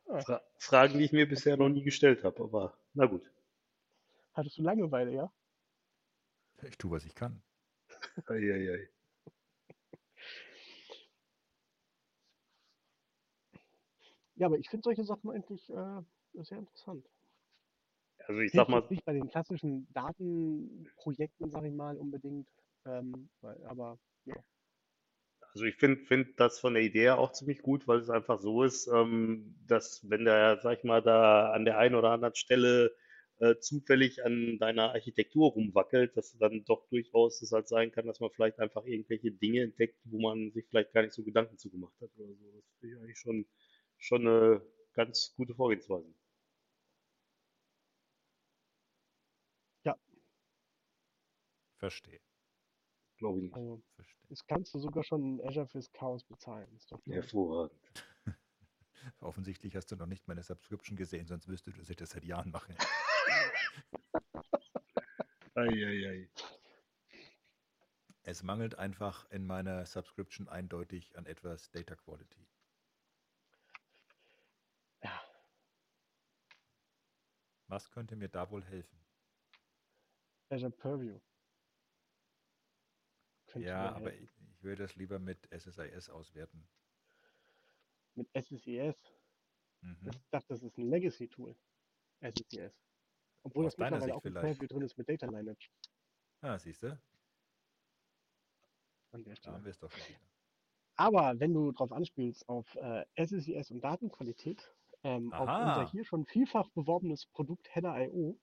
Speaker 5: Fra Fragen, die ich mir bisher noch nie gestellt habe, aber na gut.
Speaker 4: Hattest du Langeweile, ja?
Speaker 1: Ich tue, was ich kann.
Speaker 5: Eieiei.
Speaker 4: Ja, aber ich finde solche Sachen eigentlich äh, sehr interessant.
Speaker 5: Also ich sag mal,
Speaker 4: nicht bei den klassischen Datenprojekten, sag ich mal, unbedingt. Ähm, weil, aber ja.
Speaker 5: Also ich finde find das von der Idee her auch ziemlich gut, weil es einfach so ist, ähm, dass wenn der, sag ich mal, da an der einen oder anderen Stelle äh, zufällig an deiner Architektur rumwackelt, dass dann doch durchaus es halt sein kann, dass man vielleicht einfach irgendwelche Dinge entdeckt, wo man sich vielleicht gar nicht so Gedanken zu gemacht hat oder so. Das finde ich eigentlich schon, schon eine ganz gute Vorgehensweise.
Speaker 1: Verstehe.
Speaker 5: Glaube ich nicht.
Speaker 4: Also,
Speaker 1: Verstehe.
Speaker 4: das kannst du sogar schon in Azure fürs Chaos bezahlen. Ist doch blöd.
Speaker 5: Hervorragend.
Speaker 1: Offensichtlich hast du noch nicht meine Subscription gesehen, sonst wüsste du, dass ich das seit Jahren mache.
Speaker 5: Eieiei.
Speaker 1: Es mangelt einfach in meiner Subscription eindeutig an etwas Data Quality.
Speaker 4: Ja.
Speaker 1: Was könnte mir da wohl helfen?
Speaker 4: Azure Purview. Könnte
Speaker 1: Ja, aber ich, ich würde das lieber mit SSIS auswerten.
Speaker 4: Mit SSIS.
Speaker 1: Mhm.
Speaker 4: Ich dachte, das ist ein Legacy-Tool. SSIS. Obwohl
Speaker 1: Aus
Speaker 4: das mittlerweile
Speaker 1: Sicht
Speaker 4: auch
Speaker 1: vielleicht.
Speaker 4: Purview drin ist mit Data Lineage
Speaker 1: Ah, siehst du?
Speaker 4: an der
Speaker 1: Da
Speaker 4: Stelle.
Speaker 1: haben wir es doch schon wieder.
Speaker 4: Aber wenn du drauf anspielst auf äh, SSIS und Datenqualität, ähm, auf unser hier schon vielfach beworbenes Produkt Header.io,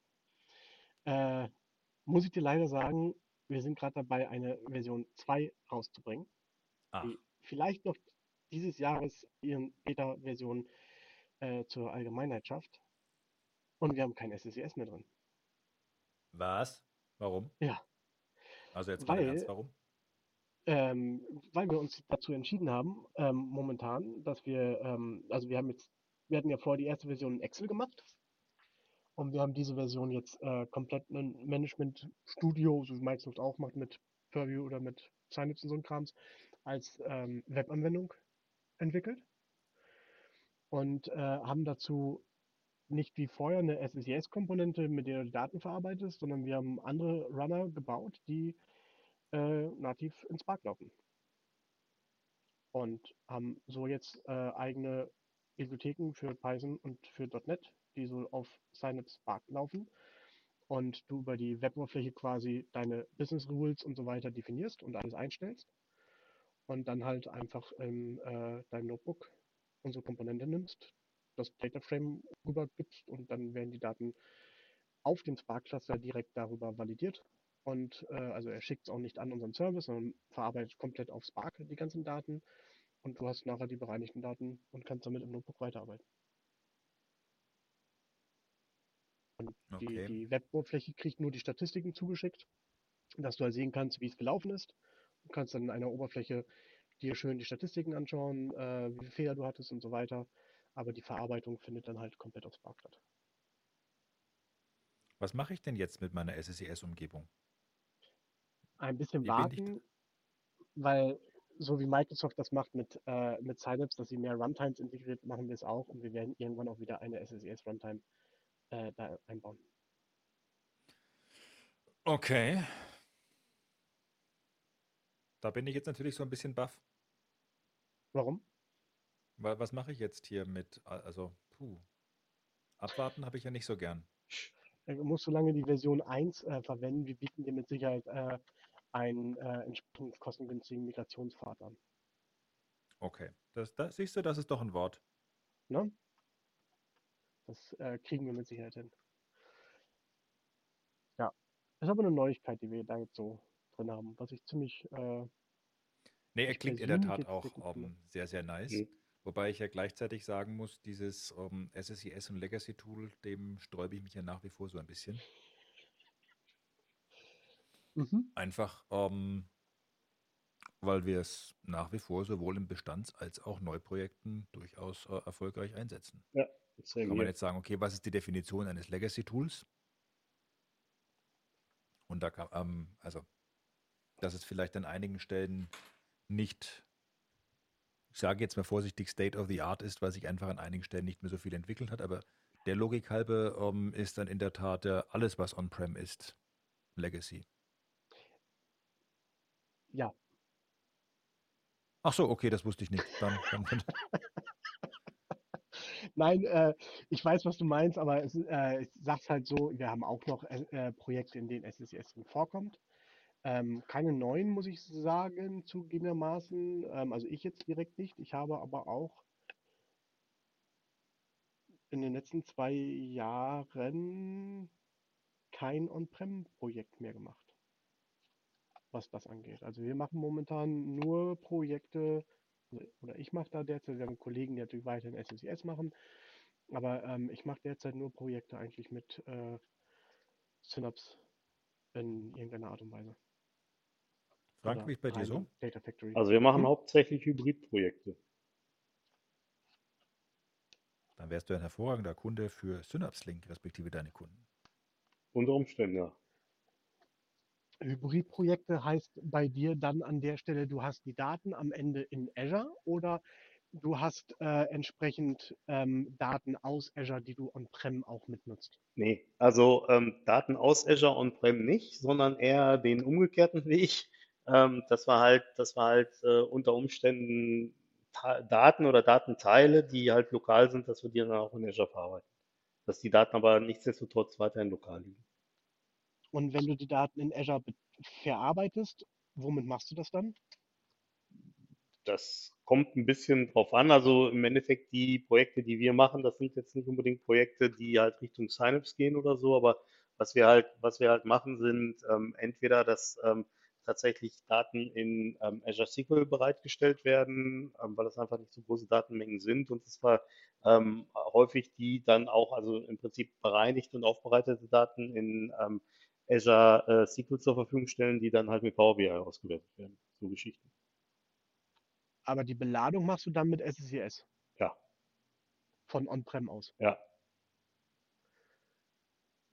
Speaker 4: äh, muss ich dir leider sagen, wir sind gerade dabei, eine Version 2 rauszubringen,
Speaker 1: Ach,
Speaker 4: die vielleicht noch dieses Jahres ihren Beta-Version äh, zur Allgemeinheit schafft. Und wir haben kein SSIS mehr drin.
Speaker 1: was? Warum?
Speaker 4: Ja.
Speaker 1: Also jetzt mal
Speaker 4: Weil-
Speaker 1: Ernst, warum?
Speaker 4: Ähm, weil wir uns dazu entschieden haben, ähm, momentan, dass wir, ähm, also wir haben jetzt, wir hatten ja vorher die erste Version in Excel gemacht und wir haben diese Version jetzt äh, komplett ein Management Studio, so wie Microsoft auch macht mit Purview oder mit Synapse und so ein Krams, als ähm, Webanwendung entwickelt und äh, haben dazu nicht wie vorher eine SSIS-Komponente, mit der du Daten verarbeitest, sondern wir haben andere Runner gebaut, die äh, nativ in Spark laufen. Und haben so jetzt äh, eigene Bibliotheken für Python und für .NET, die so auf Synapse Spark laufen. Und du über die Weboberfläche quasi deine Business Rules und so weiter definierst und alles einstellst. Und dann halt einfach in äh, deinem Notebook unsere Komponente nimmst, das Data Frame rübergibst und dann werden die Daten auf dem Spark Cluster direkt darüber validiert und äh, also er schickt es auch nicht an unseren Service, sondern verarbeitet komplett auf Spark die ganzen Daten und du hast nachher die bereinigten Daten und kannst damit im Notebook weiterarbeiten. Und die,
Speaker 1: Okay.
Speaker 4: die Web-Oberfläche kriegt nur die Statistiken zugeschickt, dass du halt sehen kannst, wie es gelaufen ist. Du kannst dann in einer Oberfläche dir schön die Statistiken anschauen, äh, wie viele Fehler du hattest und so weiter. Aber die Verarbeitung findet dann halt komplett auf Spark statt.
Speaker 1: Was mache ich denn jetzt mit meiner SSIS-Umgebung?
Speaker 4: ein bisschen
Speaker 1: Wie
Speaker 4: warten, weil so wie Microsoft das macht mit, äh, mit Synapse, dass sie mehr Runtimes integriert, machen wir es auch und wir werden irgendwann auch wieder eine SSIS Runtime äh, da einbauen.
Speaker 1: Okay. Da bin ich jetzt natürlich so ein bisschen baff.
Speaker 4: Warum?
Speaker 1: Weil was mache ich jetzt hier mit, also, puh. Abwarten habe ich ja nicht so gern.
Speaker 4: Du musst so lange die Version 1 äh, verwenden, wir bieten dir mit Sicherheit äh, einen äh, entsprechend kostengünstigen Migrationspfad an.
Speaker 1: Okay. Das, das siehst du, das ist doch ein Wort.
Speaker 4: Ne? Das äh, kriegen wir mit Sicherheit hin. Ja, ist aber eine Neuigkeit, die wir da jetzt so drin haben, was ich ziemlich äh,
Speaker 1: Nee, er klingt in der Tat auch
Speaker 4: finde.
Speaker 1: ähm, sehr, sehr nice.
Speaker 5: Mhm.
Speaker 1: Wobei ich ja gleichzeitig sagen muss, dieses ähm, SSIS und Legacy Tool, dem sträube ich mich ja nach wie vor so ein bisschen.
Speaker 4: mhm.
Speaker 1: Einfach, ähm, weil wir es nach wie vor sowohl in Bestands- als auch Neuprojekten durchaus äh, erfolgreich einsetzen.
Speaker 5: Same
Speaker 1: Kann man jetzt sagen, okay, was ist die Definition eines Legacy-Tools? Und da kann, ähm, also, dass es vielleicht an einigen Stellen nicht, ich sage jetzt mal vorsichtig, State of the Art ist, weil sich einfach an einigen Stellen nicht mehr so viel entwickelt hat, aber der Logik halber ähm, ist dann in der Tat äh, alles, was on-prem ist, Legacy.
Speaker 4: Ja,
Speaker 1: Ach so, okay, das wusste ich nicht. Dann, dann, dann,
Speaker 4: Nein, äh, ich weiß, was du meinst, aber es, äh, ich sag's halt so, wir haben auch noch äh, äh, Projekte, in denen SSIS drin vorkommt. Ähm, keine neuen, muss ich sagen, zugegebenermaßen. Ähm, also ich jetzt direkt nicht. Ich habe aber auch in den letzten zwei Jahren kein On-Prem-Projekt mehr gemacht, was das angeht. Also wir machen momentan nur Projekte, oder ich mache da derzeit, wir haben Kollegen, die natürlich weiterhin SSIS machen, aber ähm, ich mache derzeit nur Projekte eigentlich mit äh, Synapse in irgendeiner Art und Weise.
Speaker 1: Frank, wie ist bei dir so?
Speaker 4: Data Factory.
Speaker 5: Also wir machen
Speaker 4: Hm?
Speaker 5: hauptsächlich Hybridprojekte.
Speaker 1: Dann wärst du ein hervorragender Kunde für Synapse Link, respektive deine Kunden.
Speaker 5: Unter Umständen, ja.
Speaker 4: Hybridprojekte heißt bei dir dann an der Stelle, du hast die Daten am Ende in Azure oder du hast äh, entsprechend ähm, Daten aus Azure, die du on-prem auch mitnutzt.
Speaker 5: Nee, also ähm, Daten aus Azure On-Prem nicht, sondern eher den umgekehrten Weg. Ähm, das war halt, das war halt äh, unter Umständen Daten oder Datenteile, die halt lokal sind, dass wir die dann auch in Azure verarbeiten. Dass die Daten aber nichtsdestotrotz weiterhin lokal liegen.
Speaker 4: Und wenn du die Daten in Azure be- verarbeitest, womit machst du das dann?
Speaker 5: Das kommt ein bisschen drauf an. Also im Endeffekt die Projekte, die wir machen, das sind jetzt nicht unbedingt Projekte, die halt Richtung Synapse gehen oder so, aber was wir halt, was wir halt machen, sind ähm, entweder, dass ähm, tatsächlich Daten in ähm, Azure SQL bereitgestellt werden, ähm, weil das einfach nicht so große Datenmengen sind und es war ähm, häufig die dann auch, also im Prinzip bereinigte und aufbereitete Daten in ähm, Azure äh, SQL zur Verfügung stellen, die dann halt mit Power BI ausgewertet werden. So Geschichten.
Speaker 4: Aber die Beladung machst du dann mit SSIS
Speaker 5: Ja,
Speaker 4: von on-prem aus.
Speaker 5: ja.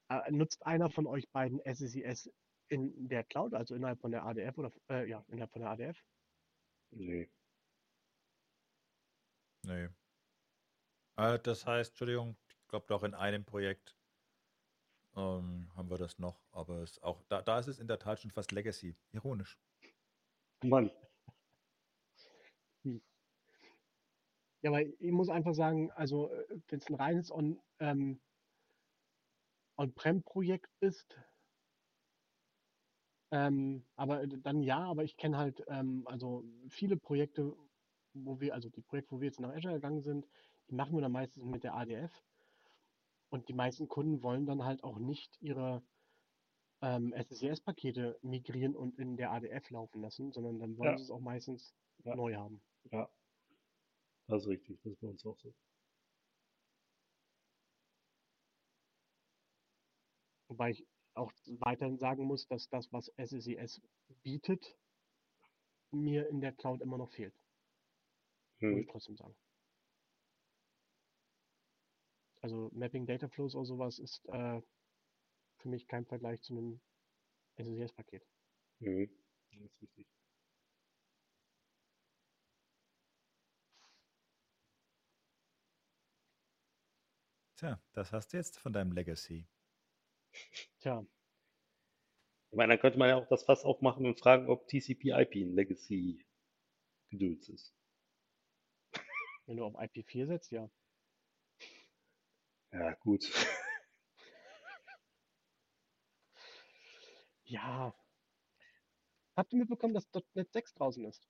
Speaker 4: Äh, nutzt einer von euch beiden SSIS in der Cloud, also innerhalb von der ADF oder äh, ja, innerhalb von der ADF?
Speaker 5: Nee.
Speaker 1: Nee. Äh, das heißt, Entschuldigung, ich glaube doch in einem Projekt ähm, haben wir das noch, aber es auch, da, da ist es in der Tat schon fast Legacy. Ironisch.
Speaker 5: Mann.
Speaker 4: Ja, aber ich muss einfach sagen, also wenn es ein reines On, ähm, On-Prem-Projekt ist, ähm, aber dann ja, aber ich kenne halt ähm, also viele Projekte, wo wir, also die Projekte, wo wir jetzt nach Azure gegangen sind, die machen wir dann meistens mit der ADF. Und die meisten Kunden wollen dann halt auch nicht ihre ähm, SSIS-Pakete migrieren und in der ADF laufen lassen, sondern dann wollen
Speaker 5: Ja.
Speaker 4: sie es auch meistens
Speaker 5: Ja.
Speaker 4: neu haben.
Speaker 5: Ja, das ist richtig. Das ist bei uns auch so.
Speaker 4: Wobei ich auch weiterhin sagen muss, dass das, was SSIS bietet, mir in der Cloud immer noch fehlt. Muss
Speaker 5: Hm.
Speaker 4: ich trotzdem sagen. Also Mapping Data Flows oder sowas ist äh, für mich kein Vergleich zu einem SSIS-Paket.
Speaker 5: Hm. Das ist richtig.
Speaker 1: Tja, das hast du jetzt von deinem Legacy.
Speaker 4: Tja,
Speaker 5: Ich meine, dann könnte man ja auch das Fass aufmachen und fragen, ob TCP/IP ein Legacy-Gedöns ist.
Speaker 4: wenn du auf IP4 setzt, ja.
Speaker 5: Ja, gut.
Speaker 4: Ja. Habt ihr mitbekommen, dass .NET 6 draußen ist?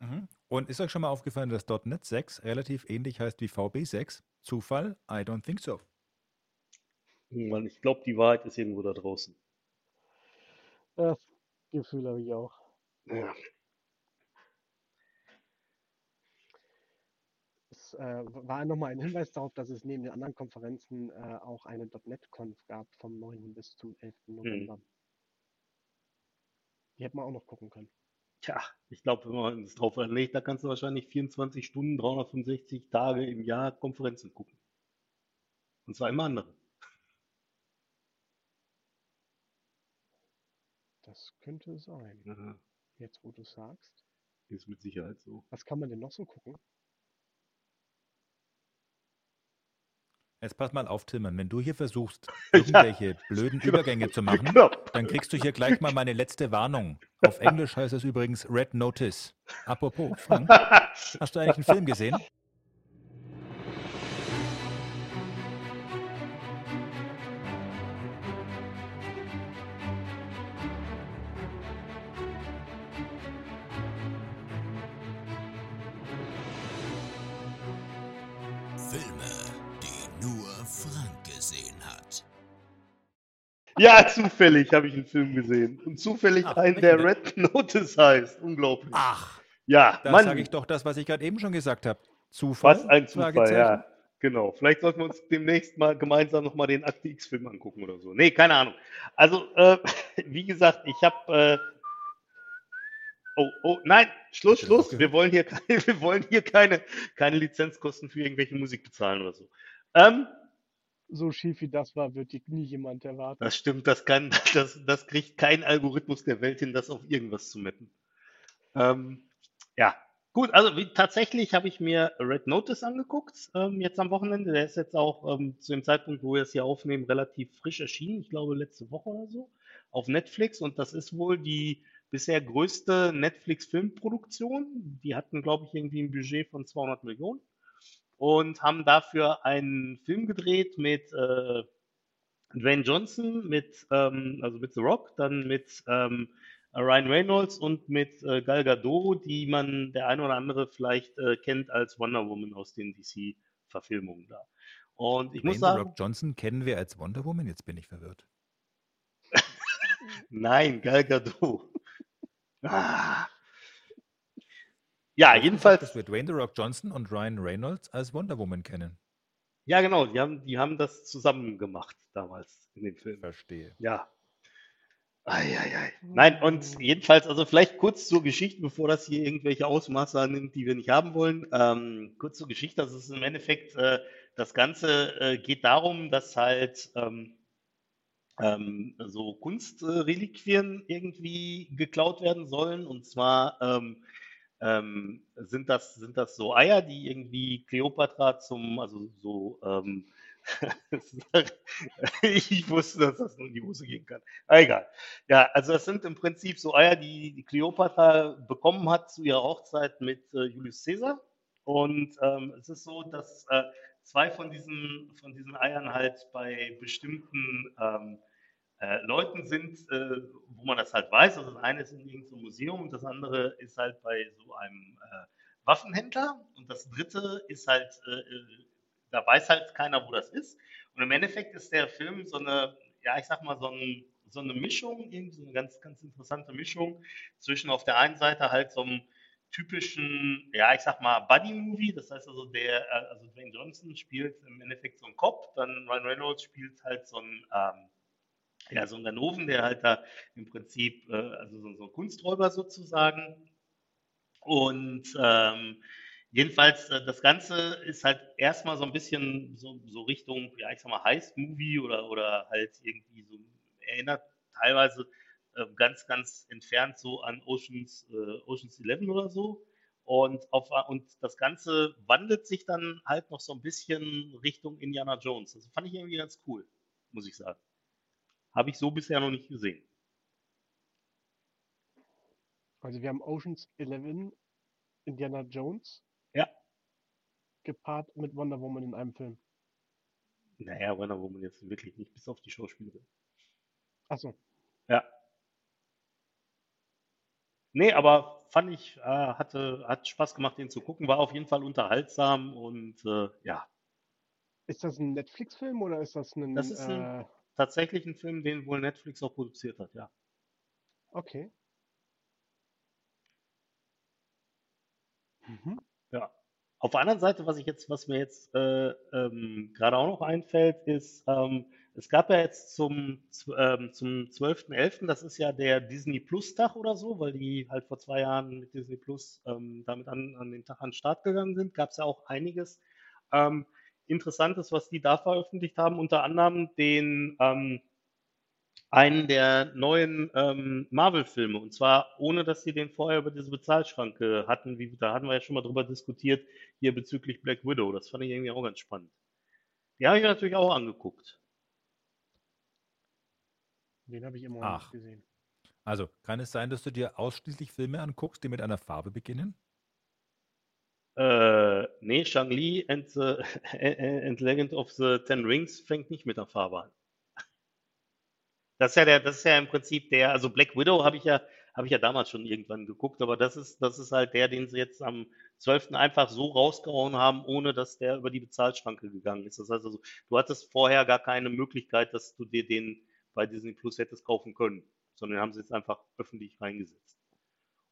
Speaker 1: Mhm. Und ist euch schon mal aufgefallen, dass .NET 6 relativ ähnlich heißt wie VB6? Zufall? I don't think so.
Speaker 5: Mann, ich glaube, die Wahrheit ist irgendwo da draußen.
Speaker 4: Das Gefühl habe ich auch.
Speaker 5: Ja.
Speaker 4: Äh, war nochmal ein Hinweis darauf, dass es neben den anderen Konferenzen äh, auch eine .NET-Conf gab vom 9. bis zum 11. November. Die hätten wir auch noch gucken können.
Speaker 5: Tja, ich glaube, wenn man es drauf anlegt, da kannst du wahrscheinlich 24 Stunden, 365 Tage im Jahr Konferenzen gucken. Und zwar immer andere.
Speaker 4: Das könnte sein.
Speaker 5: Ja,
Speaker 4: Jetzt, wo du sagst.
Speaker 5: ist mit Sicherheit so.
Speaker 4: Was kann man denn noch so gucken?
Speaker 1: Jetzt pass mal auf, Tillmann, wenn du hier versuchst, irgendwelche blöden Übergänge zu machen,
Speaker 5: Genau.
Speaker 1: dann kriegst du hier gleich mal meine letzte Warnung. Auf Englisch heißt es übrigens Red Notice. Apropos, Frank, hast du eigentlich einen Film gesehen?
Speaker 5: Ja, zufällig habe ich einen Film gesehen. Und zufällig
Speaker 1: Ach,
Speaker 5: einen, der Red Notice heißt. Unglaublich.
Speaker 1: Ach,
Speaker 5: Ja,
Speaker 1: da
Speaker 5: Mann,
Speaker 1: sage ich doch das, was ich gerade eben schon gesagt habe. Zufall?
Speaker 5: was ein Zufall, ja. Genau. Vielleicht sollten wir uns demnächst mal gemeinsam nochmal den Akte X-Film angucken oder so. Nee, keine Ahnung. Also, äh, wie gesagt, ich habe. Äh, oh, oh, nein, Schluss, Schluss. Wir wollen hier, keine, wir wollen hier keine, keine Lizenzkosten für irgendwelche Musik bezahlen oder so. Ähm,
Speaker 4: So schief wie das war, wird die nie jemand erwarten.
Speaker 5: Das stimmt, das kann, das, das kriegt kein Algorithmus der Welt hin, das auf irgendwas zu mappen. Ähm, ja, gut, also wie, tatsächlich habe ich mir Red Notice angeguckt, ähm, jetzt am Wochenende. Der ist jetzt auch ähm, zu dem Zeitpunkt, wo wir es hier aufnehmen, relativ frisch erschienen. Ich glaube, letzte Woche oder so auf Netflix. Und das ist wohl die bisher größte Netflix-Filmproduktion. Die hatten, glaube ich, irgendwie ein Budget von 200 Millionen und haben dafür einen Film gedreht mit äh, Dwayne Johnson, mit, ähm, also mit The Rock, dann mit ähm, Ryan Reynolds und mit äh, Gal Gadot, die man der eine oder andere vielleicht äh, kennt als Wonder Woman aus den DC-Verfilmungen da. Und ich muss
Speaker 1: Dwayne The
Speaker 5: sagen,
Speaker 1: Rock Johnson kennen wir als Wonder Woman, jetzt bin ich verwirrt.
Speaker 5: nein, Gal Gadot. Ah. Ja,
Speaker 1: gesagt,
Speaker 5: jedenfalls.
Speaker 1: Dass wir Dwayne The Rock Johnson und Ryan Reynolds als Wonder Woman kennen.
Speaker 5: Ja, genau, die haben, die haben das zusammen gemacht damals in dem Film.
Speaker 1: Verstehe.
Speaker 5: Ja. Eieiei. Nein, und jedenfalls, also vielleicht kurz zur Geschichte, bevor das hier irgendwelche Ausmaße annimmt, die wir nicht haben wollen. Ähm, kurz zur Geschichte, das ist im Endeffekt, äh, das Ganze äh, geht darum, dass halt ähm, ähm, so Kunstreliquien irgendwie geklaut werden sollen. Und zwar ähm, sind das, sind das so Eier, die irgendwie Kleopatra zum, also so, ähm, ich wusste, dass das nur in die Hose gehen kann. Ah, egal. Ja, also das sind im Prinzip so Eier, die die Kleopatra bekommen hat zu ihrer Hochzeit mit äh, Julius Caesar. Und ähm, es ist so, dass äh, zwei von diesen, von diesen Eiern halt bei bestimmten ähm, äh, Leuten sind, äh, wo man das halt weiß. Also das eine ist in irgendeinem Museum und das andere ist halt bei so einem äh, Waffenhändler und das dritte ist halt, äh, äh, da weiß halt keiner, wo das ist. Und im Endeffekt ist der Film so eine, ja, ich sag mal, so, ein, so eine Mischung, irgendwie so eine ganz, ganz interessante Mischung zwischen auf der einen Seite halt so einem typischen, ja, ich sag mal, Buddy-Movie. Das heißt also, der, äh, also Dwayne Johnson spielt im Endeffekt so einen Cop, dann Ryan Reynolds spielt halt so einen, ähm, ja, so einen Ganoven, der halt da im Prinzip, äh, also so, so ein Kunsträuber sozusagen. Und ähm, jedenfalls, äh, das Ganze ist halt erstmal so ein bisschen so, so Richtung, ja, ich sag mal, Heist-Movie oder, oder halt irgendwie so, erinnert teilweise äh, ganz, ganz entfernt so an Oceans, äh, Oceans 11 oder so. Und, auf, und das Ganze wandelt sich dann halt noch so ein bisschen Richtung Indiana Jones. Das fand ich irgendwie ganz cool, muss ich sagen. Habe ich so bisher noch nicht gesehen.
Speaker 4: Also wir haben Oceans 11, Indiana Jones
Speaker 5: Ja.
Speaker 4: gepaart mit Wonder Woman in einem Film.
Speaker 5: Naja, Wonder Woman jetzt wirklich nicht, bis auf die Schauspielerin.
Speaker 4: Achso,
Speaker 5: Ja. Nee, aber fand ich, äh, hatte, hat Spaß gemacht, den zu gucken, war auf jeden Fall unterhaltsam und äh, ja,
Speaker 4: ist das ein Netflix-Film oder ist das ein...
Speaker 5: Das ist ein-
Speaker 4: äh,
Speaker 5: tatsächlich ein Film, den wohl Netflix auch produziert hat, ja.
Speaker 4: okay. Mhm.
Speaker 5: Ja. Auf der anderen Seite, was ich jetzt, was mir jetzt äh, ähm, gerade auch noch einfällt, ist, ähm, es gab ja jetzt zum, ähm, zum 12.11., das ist ja der Disney Plus Tag oder so, weil die halt vor zwei Jahren mit Disney Plus ähm, damit an, an den Tag an den Start gegangen sind, gab es ja auch einiges ähm, Interessantes, was die da veröffentlicht haben, unter anderem den ähm, einen der neuen ähm, Marvel-Filme. Und zwar ohne, dass sie den vorher über diese Bezahlschranke hatten. Wie, da hatten wir ja schon mal drüber diskutiert, hier bezüglich Black Widow. Das fand ich irgendwie auch ganz spannend. Die habe ich mir natürlich auch angeguckt.
Speaker 4: Den habe ich immer noch
Speaker 1: Ach.
Speaker 4: nicht gesehen.
Speaker 1: Also, kann es sein, dass du dir ausschließlich Filme anguckst, die mit einer Farbe beginnen?
Speaker 5: Äh, nee, Shang-Li and, and Legend of the Ten Rings fängt nicht mit der Farbe an. Das ist ja der, das ist ja im Prinzip der, also Black Widow habe ich ja, habe ich ja damals schon irgendwann geguckt, aber das ist, das ist halt der, den sie jetzt am 12. einfach so rausgehauen haben, ohne dass der über die Bezahlschranke gegangen ist. Das heißt also, du hattest vorher gar keine Möglichkeit, dass du dir den bei Disney Plus hättest kaufen können, sondern haben sie jetzt einfach öffentlich reingesetzt.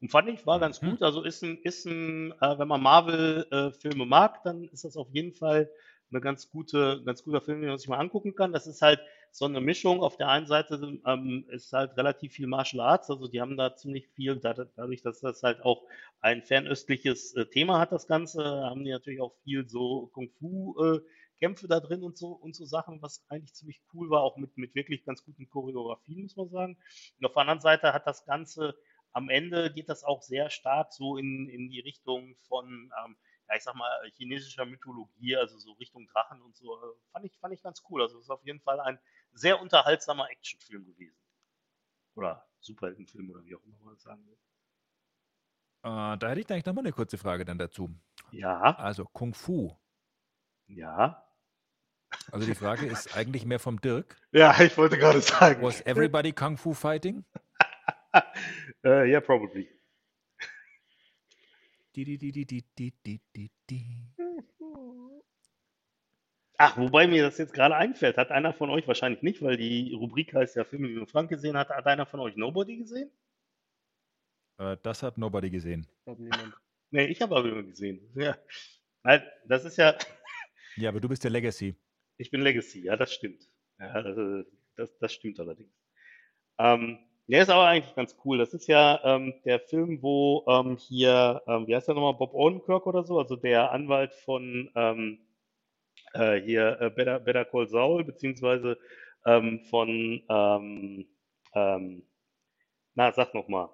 Speaker 5: Und fand ich, war ganz
Speaker 1: Mhm.
Speaker 5: gut. Also ist ein, ist ein, äh, wenn man Marvel-Filme mag, dann ist das auf jeden Fall eine ganz gute, ganz guter Film, den man sich mal angucken kann. Das ist halt so eine Mischung. Auf der einen Seite ähm, ist halt relativ viel Martial Arts, also die haben da ziemlich viel, da- dadurch, dass das halt auch ein fernöstliches äh, Thema hat, das Ganze, haben die natürlich auch viel so Kung-Fu-Kämpfe da drin und so und so Sachen, was eigentlich ziemlich cool war, auch mit, mit wirklich ganz guten Choreografien, muss man sagen. Und auf der anderen Seite hat das Ganze am Ende geht das auch sehr stark so in, in die Richtung von, ähm, ja, ich sag mal, chinesischer Mythologie, also so Richtung Drachen und so. Äh, Fand ich, fand ich ganz cool. Also es ist auf jeden Fall ein sehr unterhaltsamer Actionfilm gewesen. Oder Superheldenfilm oder wie auch immer man das sagen will.
Speaker 1: Äh, da hätte ich eigentlich nochmal eine kurze Frage dann dazu.
Speaker 5: Ja,
Speaker 1: Also Kung Fu.
Speaker 5: ja.
Speaker 1: Also die Frage ist eigentlich mehr vom Dirk.
Speaker 5: Ja, ich wollte gerade sagen.
Speaker 1: Was everybody Kung Fu fighting?
Speaker 5: Uh, yeah, probably. Ach, wobei mir das jetzt gerade einfällt, hat einer von euch wahrscheinlich nicht, weil die Rubrik heißt ja Filme, die nur Frank gesehen hat, hat einer von euch Nobody gesehen?
Speaker 1: Äh, das hat Nobody gesehen.
Speaker 4: Hat
Speaker 5: nee, ich habe aber immer gesehen. Ja. Das ist ja.
Speaker 1: ja, aber du bist der Legacy.
Speaker 5: Ich bin Legacy, ja, das stimmt. Ja, das, das stimmt allerdings. Ähm, der ist aber eigentlich ganz cool. Das ist ja ähm, der Film, wo ähm, hier, ähm, wie heißt der nochmal, Bob Odenkirk oder so, also der Anwalt von ähm, äh, hier äh, Better, Better Call Saul, beziehungsweise ähm, von, ähm, ähm, na, sag nochmal.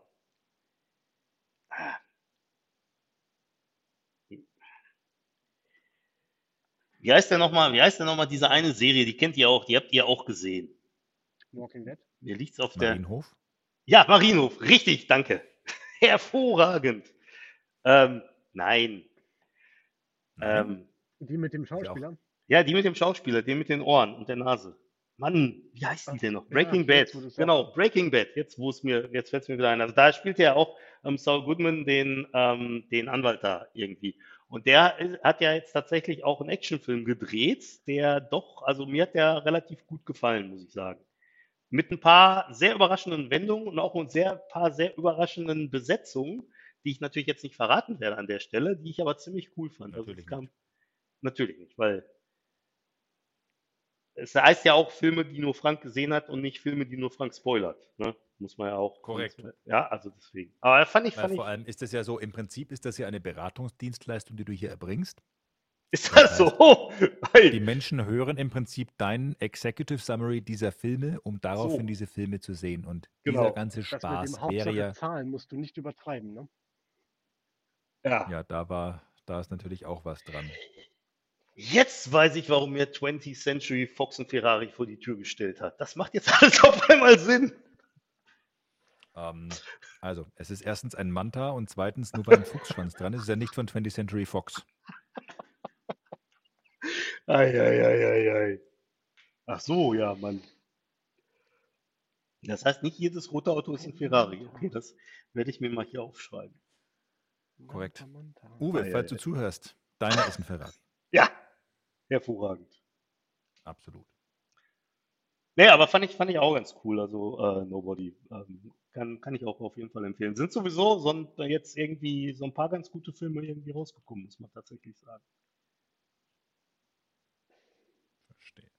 Speaker 5: Wie heißt der nochmal, wie heißt der nochmal, diese eine Serie, die kennt ihr auch, die habt ihr auch gesehen.
Speaker 4: Walking Dead?
Speaker 5: Mir liegt's auf der.
Speaker 1: Marienhof.
Speaker 5: Ja, Marienhof, richtig, danke. Hervorragend. Ähm, nein. Ähm,
Speaker 4: Die mit dem Schauspieler?
Speaker 5: ja, die mit dem Schauspieler, den mit den Ohren und der Nase. Mann, wie heißt die denn noch?
Speaker 4: ja,
Speaker 5: Breaking Bad.
Speaker 4: wo du's
Speaker 5: Genau. Breaking Bad. Jetzt, wo es mir, jetzt fällt es mir wieder ein. Also da spielt ja auch ähm, Saul Goodman den, ähm, den Anwalt da irgendwie. Und der ist, hat ja jetzt tatsächlich auch einen Actionfilm gedreht, der doch, also mir hat der relativ gut gefallen, muss ich sagen. Mit ein paar sehr überraschenden Wendungen und auch ein sehr, paar sehr überraschenden Besetzungen, die ich natürlich jetzt nicht verraten werde an der Stelle, die ich aber ziemlich cool fand. Also
Speaker 1: Natürlich
Speaker 5: es kam, natürlich nicht, weil es heißt ja auch Filme, die nur Frank gesehen hat und nicht Filme, die nur Frank spoilert. Ne? Muss man ja auch.
Speaker 1: Korrekt.
Speaker 5: Ja, also deswegen. Aber fand ich, fand
Speaker 1: vor
Speaker 5: ich.
Speaker 1: allem ist das ja so, im Prinzip ist das ja eine Beratungsdienstleistung, die du hier erbringst.
Speaker 5: Ist
Speaker 1: das
Speaker 5: das so? Hey.
Speaker 1: Die Menschen hören im Prinzip dein Executive Summary dieser Filme, um daraufhin
Speaker 5: So.
Speaker 1: diese Filme zu sehen. Und
Speaker 5: Genau.
Speaker 1: dieser ganze
Speaker 4: Das mit dem
Speaker 1: Spaß wäre ja,
Speaker 4: Zahlen musst du nicht übertreiben, ne?
Speaker 5: Ja.
Speaker 1: ja, da war, da ist natürlich auch was dran.
Speaker 5: Jetzt weiß ich, warum mir 20th Century Fox und Ferrari vor die Tür gestellt hat. Das macht jetzt alles auf einmal Sinn.
Speaker 1: Ähm, also, es ist erstens ein Manta und zweitens, nur weil ein Fuchsschwanz dran ist, ist er nicht von 20th Century Fox.
Speaker 5: Eieieiei. Ach so, ja, Mann. Das heißt, nicht jedes rote Auto ist ein Ferrari. Okay, das werde ich mir mal hier aufschreiben.
Speaker 1: Korrekt. Uwe,
Speaker 5: Ah, ja,
Speaker 1: falls
Speaker 5: ja.
Speaker 1: du zuhörst, deiner ist ein Ferrari.
Speaker 5: Ja, hervorragend.
Speaker 1: Absolut.
Speaker 5: Nee, aber fand ich, fand ich auch ganz cool. Also äh, Nobody ähm, kann, kann ich auch auf jeden Fall empfehlen. Sind sowieso so ein, jetzt irgendwie so ein paar ganz gute Filme irgendwie rausgekommen, muss man tatsächlich sagen.
Speaker 1: Verstehe.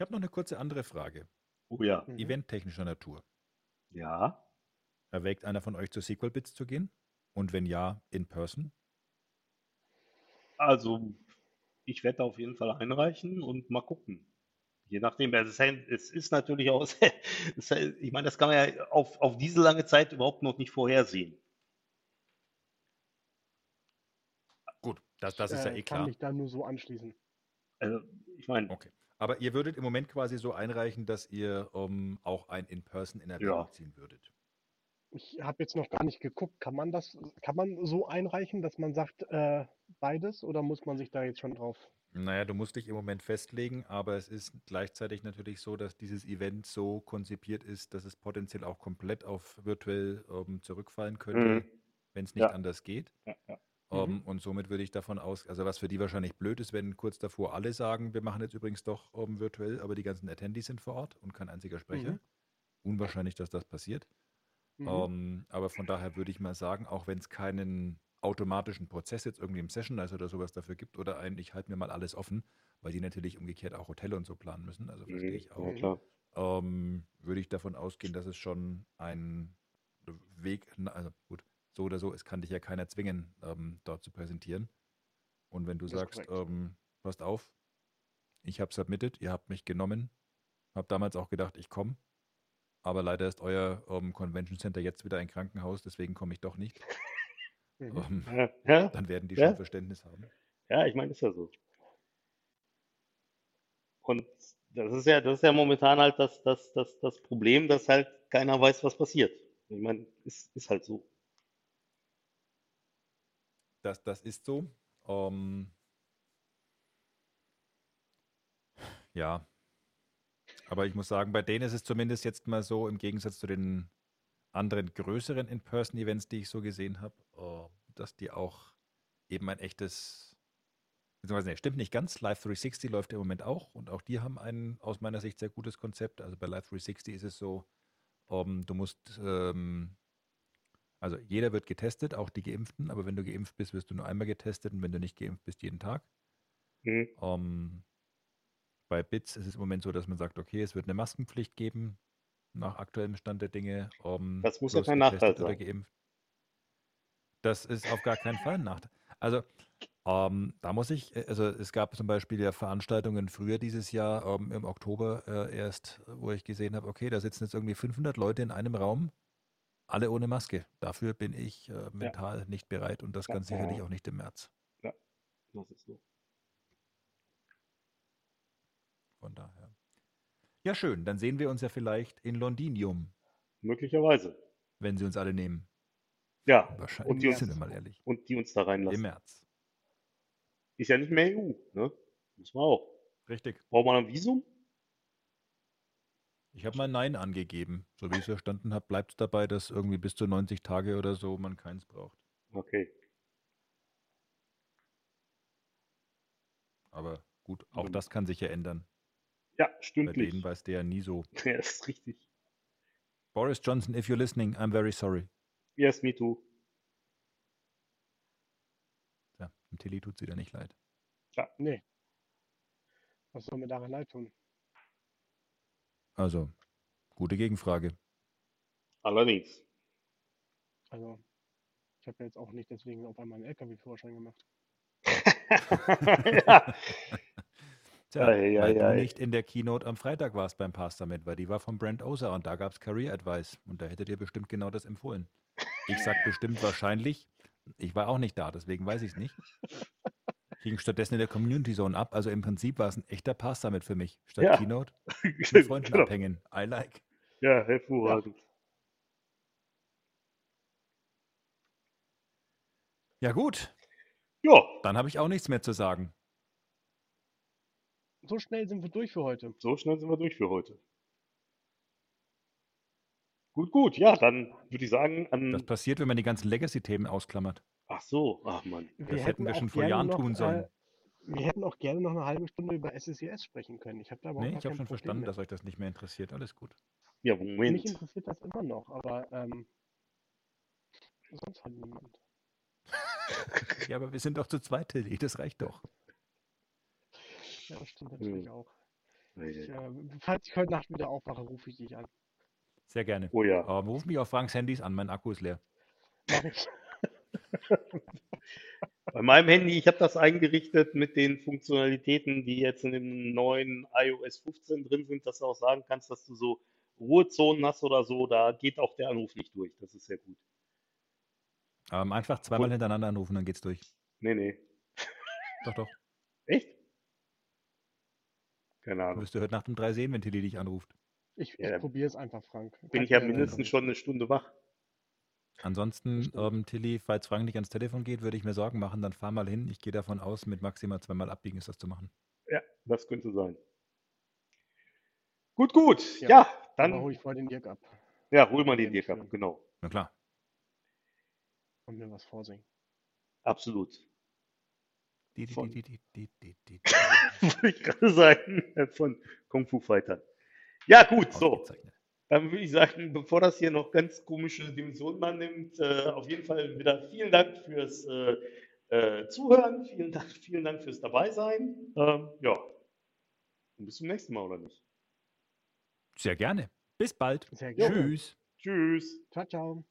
Speaker 1: Ich habe noch eine kurze andere Frage.
Speaker 5: Oh ja.
Speaker 4: Mhm.
Speaker 1: Eventtechnischer Natur.
Speaker 5: Ja.
Speaker 1: Erwägt einer von euch zu Sequel Bits zu gehen? Und wenn ja, in person?
Speaker 5: Also, ich werde da auf jeden Fall einreichen und mal gucken. Je nachdem, also es ist- es ist natürlich auch, ich meine, das kann man ja auf, auf diese lange Zeit überhaupt noch nicht vorhersehen.
Speaker 1: Gut, das, das ist ja
Speaker 4: Äh,
Speaker 1: eh
Speaker 4: Kann
Speaker 1: klar.
Speaker 4: mich da nur so anschließen.
Speaker 5: Also, ich meine,
Speaker 1: Okay. Aber ihr würdet im Moment quasi so einreichen, dass ihr ähm, auch ein In-Person in
Speaker 5: Ja.
Speaker 1: ziehen würdet.
Speaker 4: Ich habe jetzt noch gar nicht geguckt. Kann man das, kann man so einreichen, dass man sagt, äh, beides oder muss man sich da jetzt schon drauf?
Speaker 1: Naja, du musst dich im Moment festlegen, aber es ist gleichzeitig natürlich so, dass dieses Event so konzipiert ist, dass es potenziell auch komplett auf virtuell ähm, zurückfallen könnte,
Speaker 5: Mhm.
Speaker 1: wenn es nicht
Speaker 5: Ja.
Speaker 1: anders geht.
Speaker 5: Ja, ja.
Speaker 1: Ähm,
Speaker 4: Mhm.
Speaker 1: und somit würde ich davon aus, also was für die wahrscheinlich blöd ist, wenn kurz davor alle sagen, wir machen jetzt übrigens doch ähm, virtuell, aber die ganzen Attendees sind vor Ort und kein einziger Sprecher.
Speaker 4: Mhm.
Speaker 1: Unwahrscheinlich, dass das passiert.
Speaker 4: Mhm.
Speaker 1: Ähm, aber von daher würde ich mal sagen, auch wenn es keinen automatischen Prozess jetzt irgendwie im Session-Nice oder sowas dafür gibt oder ein, ich halte mir mal alles offen, weil die natürlich umgekehrt auch Hotel und so planen müssen, also verstehe
Speaker 5: Mhm.
Speaker 1: ich auch,
Speaker 5: Ja,
Speaker 1: ähm, würde ich davon ausgehen, dass es schon ein Weg, also gut, so oder so, es kann dich ja keiner zwingen, ähm, dort zu präsentieren. Und wenn du
Speaker 4: Das
Speaker 1: sagst, ähm, passt auf, ich habe submitted, ihr habt mich genommen, habe damals auch gedacht, ich komme, aber leider ist euer ähm, Convention Center jetzt wieder ein Krankenhaus, deswegen komme ich doch nicht.
Speaker 4: Mhm.
Speaker 1: Ähm,
Speaker 5: ja,
Speaker 1: dann werden die
Speaker 5: Ja.
Speaker 1: schon Verständnis haben.
Speaker 5: ja, ich meine, ist ja so. Und das ist ja, das ist ja momentan halt das, das, das, das Problem, dass halt keiner weiß, was passiert. Ich meine, ist, ist halt so.
Speaker 1: Das, das ist so. Ähm, ja. Aber ich muss sagen, bei denen ist es zumindest jetzt mal so, im Gegensatz zu den anderen größeren In-Person-Events, die ich so gesehen habe, äh, dass die auch eben ein echtes, beziehungsweise, stimmt nicht ganz, Live 360 läuft im Moment auch und auch die haben ein aus meiner Sicht sehr gutes Konzept. Also bei Live 360 ist es so, ähm, du musst, ähm, also jeder wird getestet, auch die Geimpften, aber wenn du geimpft bist, wirst du nur einmal getestet und wenn du nicht geimpft bist, jeden Tag.
Speaker 5: Mhm.
Speaker 1: Ähm, bei BITS ist es im Moment so, dass man sagt, okay, es wird eine Maskenpflicht geben, nach aktuellem Stand der Dinge. ähm,
Speaker 5: Das muss ja kein Nachteil
Speaker 1: getestet oder
Speaker 5: sein.
Speaker 1: geimpft. Das ist auf gar keinen Fall ein Nachteil. Also, ähm, da muss ich, äh, also es gab zum Beispiel ja Veranstaltungen früher dieses Jahr, ähm, im Oktober äh, erst, wo ich gesehen habe, okay, da sitzen jetzt irgendwie 500 Leute in einem Raum, alle ohne Maske. Dafür bin ich äh, mental nicht bereit und das
Speaker 5: Ja.
Speaker 1: ganz sicherlich
Speaker 5: Ja.
Speaker 1: auch nicht im März.
Speaker 5: Das ist so.
Speaker 1: Von daher. Ja, schön. Dann sehen wir uns ja vielleicht in Londinium,
Speaker 5: Möglicherweise.
Speaker 1: wenn sie uns alle nehmen.
Speaker 5: Ja.
Speaker 1: Wahrscheinlich,
Speaker 5: Und die,
Speaker 1: sind wir
Speaker 5: uns,
Speaker 1: mal ehrlich.
Speaker 5: und die uns da
Speaker 1: Im
Speaker 5: reinlassen.
Speaker 1: März.
Speaker 5: Ist ja nicht mehr EU, ne? Muss man auch.
Speaker 1: Richtig.
Speaker 5: Braucht man ein Visum?
Speaker 1: Ich habe mal Nein angegeben. So wie ich es verstanden habe, bleibt es dabei, dass irgendwie bis zu 90 Tage oder so man keins braucht.
Speaker 5: Okay.
Speaker 1: Aber gut, auch
Speaker 5: Mhm.
Speaker 1: das kann sich ja ändern.
Speaker 5: Ja,
Speaker 1: Bei
Speaker 5: stündlich.
Speaker 1: denen weiß der ja nie so.
Speaker 5: Ja, das ist richtig.
Speaker 1: Boris Johnson, if you're listening, I'm very sorry.
Speaker 5: Yes, me too.
Speaker 1: Ja, dem Tilly tut es wieder nicht leid.
Speaker 4: Nee. Was soll mir daran leid tun?
Speaker 1: Also, gute Gegenfrage.
Speaker 5: Allerdings.
Speaker 4: Also, ich habe jetzt auch nicht deswegen auf einmal einen LKW-Führerschein gemacht.
Speaker 5: ja.
Speaker 1: Tja,
Speaker 5: Ei,
Speaker 1: weil
Speaker 5: ei,
Speaker 1: du
Speaker 5: ei.
Speaker 1: nicht in der Keynote am Freitag warst beim Pass damit, weil die war von Brent Oser und da gab es Career Advice und da hättet ihr bestimmt genau das empfohlen. Ich sag bestimmt wahrscheinlich, ich war auch nicht da, deswegen weiß ich es nicht. Ging stattdessen in der Community Zone ab, also im Prinzip war es ein echter Pass damit für mich. Statt
Speaker 5: Ja.
Speaker 1: Keynote mit Freunden
Speaker 5: Genau.
Speaker 1: abhängen. I like.
Speaker 5: Ja, hervorragend.
Speaker 1: Ja gut,
Speaker 5: Ja,
Speaker 1: dann habe ich auch nichts mehr zu sagen.
Speaker 4: So schnell sind wir durch für heute.
Speaker 5: so schnell sind wir durch für heute. Gut, gut. Ja, dann würde ich sagen,
Speaker 1: Das
Speaker 5: an.
Speaker 1: passiert, wenn man die ganzen Legacy-Themen ausklammert.
Speaker 5: Ach so, ach Mann.
Speaker 1: Das hätten wir schon vor Jahren
Speaker 4: noch,
Speaker 1: tun sollen.
Speaker 4: Äh, wir hätten auch gerne noch eine halbe Stunde über SSES sprechen können. Ich habe da überhaupt
Speaker 1: Nee, ich habe schon
Speaker 4: Problem
Speaker 1: verstanden,
Speaker 4: mit.
Speaker 1: dass euch das nicht mehr interessiert. Alles gut.
Speaker 5: Ja,
Speaker 4: Mich
Speaker 5: Moment.
Speaker 4: interessiert das immer noch, aber ähm, sonst halt niemand.
Speaker 1: Ja, aber wir sind doch zu zweit, Tilly. Das reicht doch.
Speaker 4: Ja, das stimmt natürlich
Speaker 5: Hm.
Speaker 4: auch. Ich, äh, falls ich heute Nacht wieder aufwache, rufe ich dich an.
Speaker 1: Sehr gerne.
Speaker 5: Oh ja.
Speaker 1: Ähm, ruf mich auf Franks Handys an, mein Akku ist leer.
Speaker 4: Mach ich.
Speaker 5: Bei meinem Handy, ich habe das eingerichtet mit den Funktionalitäten, die jetzt in dem neuen iOS 15 drin sind, dass du auch sagen kannst, dass du so Ruhezonen hast oder so. Da geht auch der Anruf nicht durch. Das ist sehr gut.
Speaker 1: Ähm, einfach zweimal
Speaker 5: Cool.
Speaker 1: hintereinander anrufen, dann geht's durch.
Speaker 5: Nee, nee.
Speaker 1: Doch, doch.
Speaker 5: Echt? Keine
Speaker 1: Du
Speaker 5: Ahnung.
Speaker 1: wirst du heute Nacht um drei sehen, wenn Tilly dich anruft.
Speaker 4: Ich,
Speaker 5: Ja,
Speaker 4: ich probiere es einfach, Frank.
Speaker 5: Bin ich ja mindestens schon eine Stunde wach.
Speaker 1: Ansonsten, ähm, Tilly, falls Frank nicht ans Telefon geht, würde ich mir Sorgen machen, dann fahr mal hin. Ich gehe davon aus, mit maximal zweimal abbiegen ist das zu machen.
Speaker 5: Ja, das könnte sein. Gut, gut.
Speaker 4: Ja,
Speaker 5: Ja,
Speaker 4: Dann
Speaker 5: dann
Speaker 4: hole ich vor den Dirk ab
Speaker 5: ja, hol mal den Dirk ab. Genau.
Speaker 1: Na klar.
Speaker 4: und mir was vorsingen.
Speaker 5: Absolut.
Speaker 1: Die, die,
Speaker 5: Von-
Speaker 1: die, die, die, die, die, die.
Speaker 5: Wollte ich gerade sagen, von Kung Fu Fightern. Ja, gut, so.
Speaker 1: Ausgezeichnet.
Speaker 5: Dann würde ich sagen, bevor das hier noch ganz komische Dimensionen annimmt, äh, auf jeden Fall wieder vielen Dank fürs äh, äh, Zuhören, vielen Dank, vielen Dank fürs Dabeisein. Ähm, ja. Und bis zum nächsten Mal, oder nicht?
Speaker 1: Sehr gerne. Bis bald.
Speaker 4: Sehr gerne.
Speaker 1: Tschüss.
Speaker 5: Tschüss.
Speaker 4: Ciao, ciao.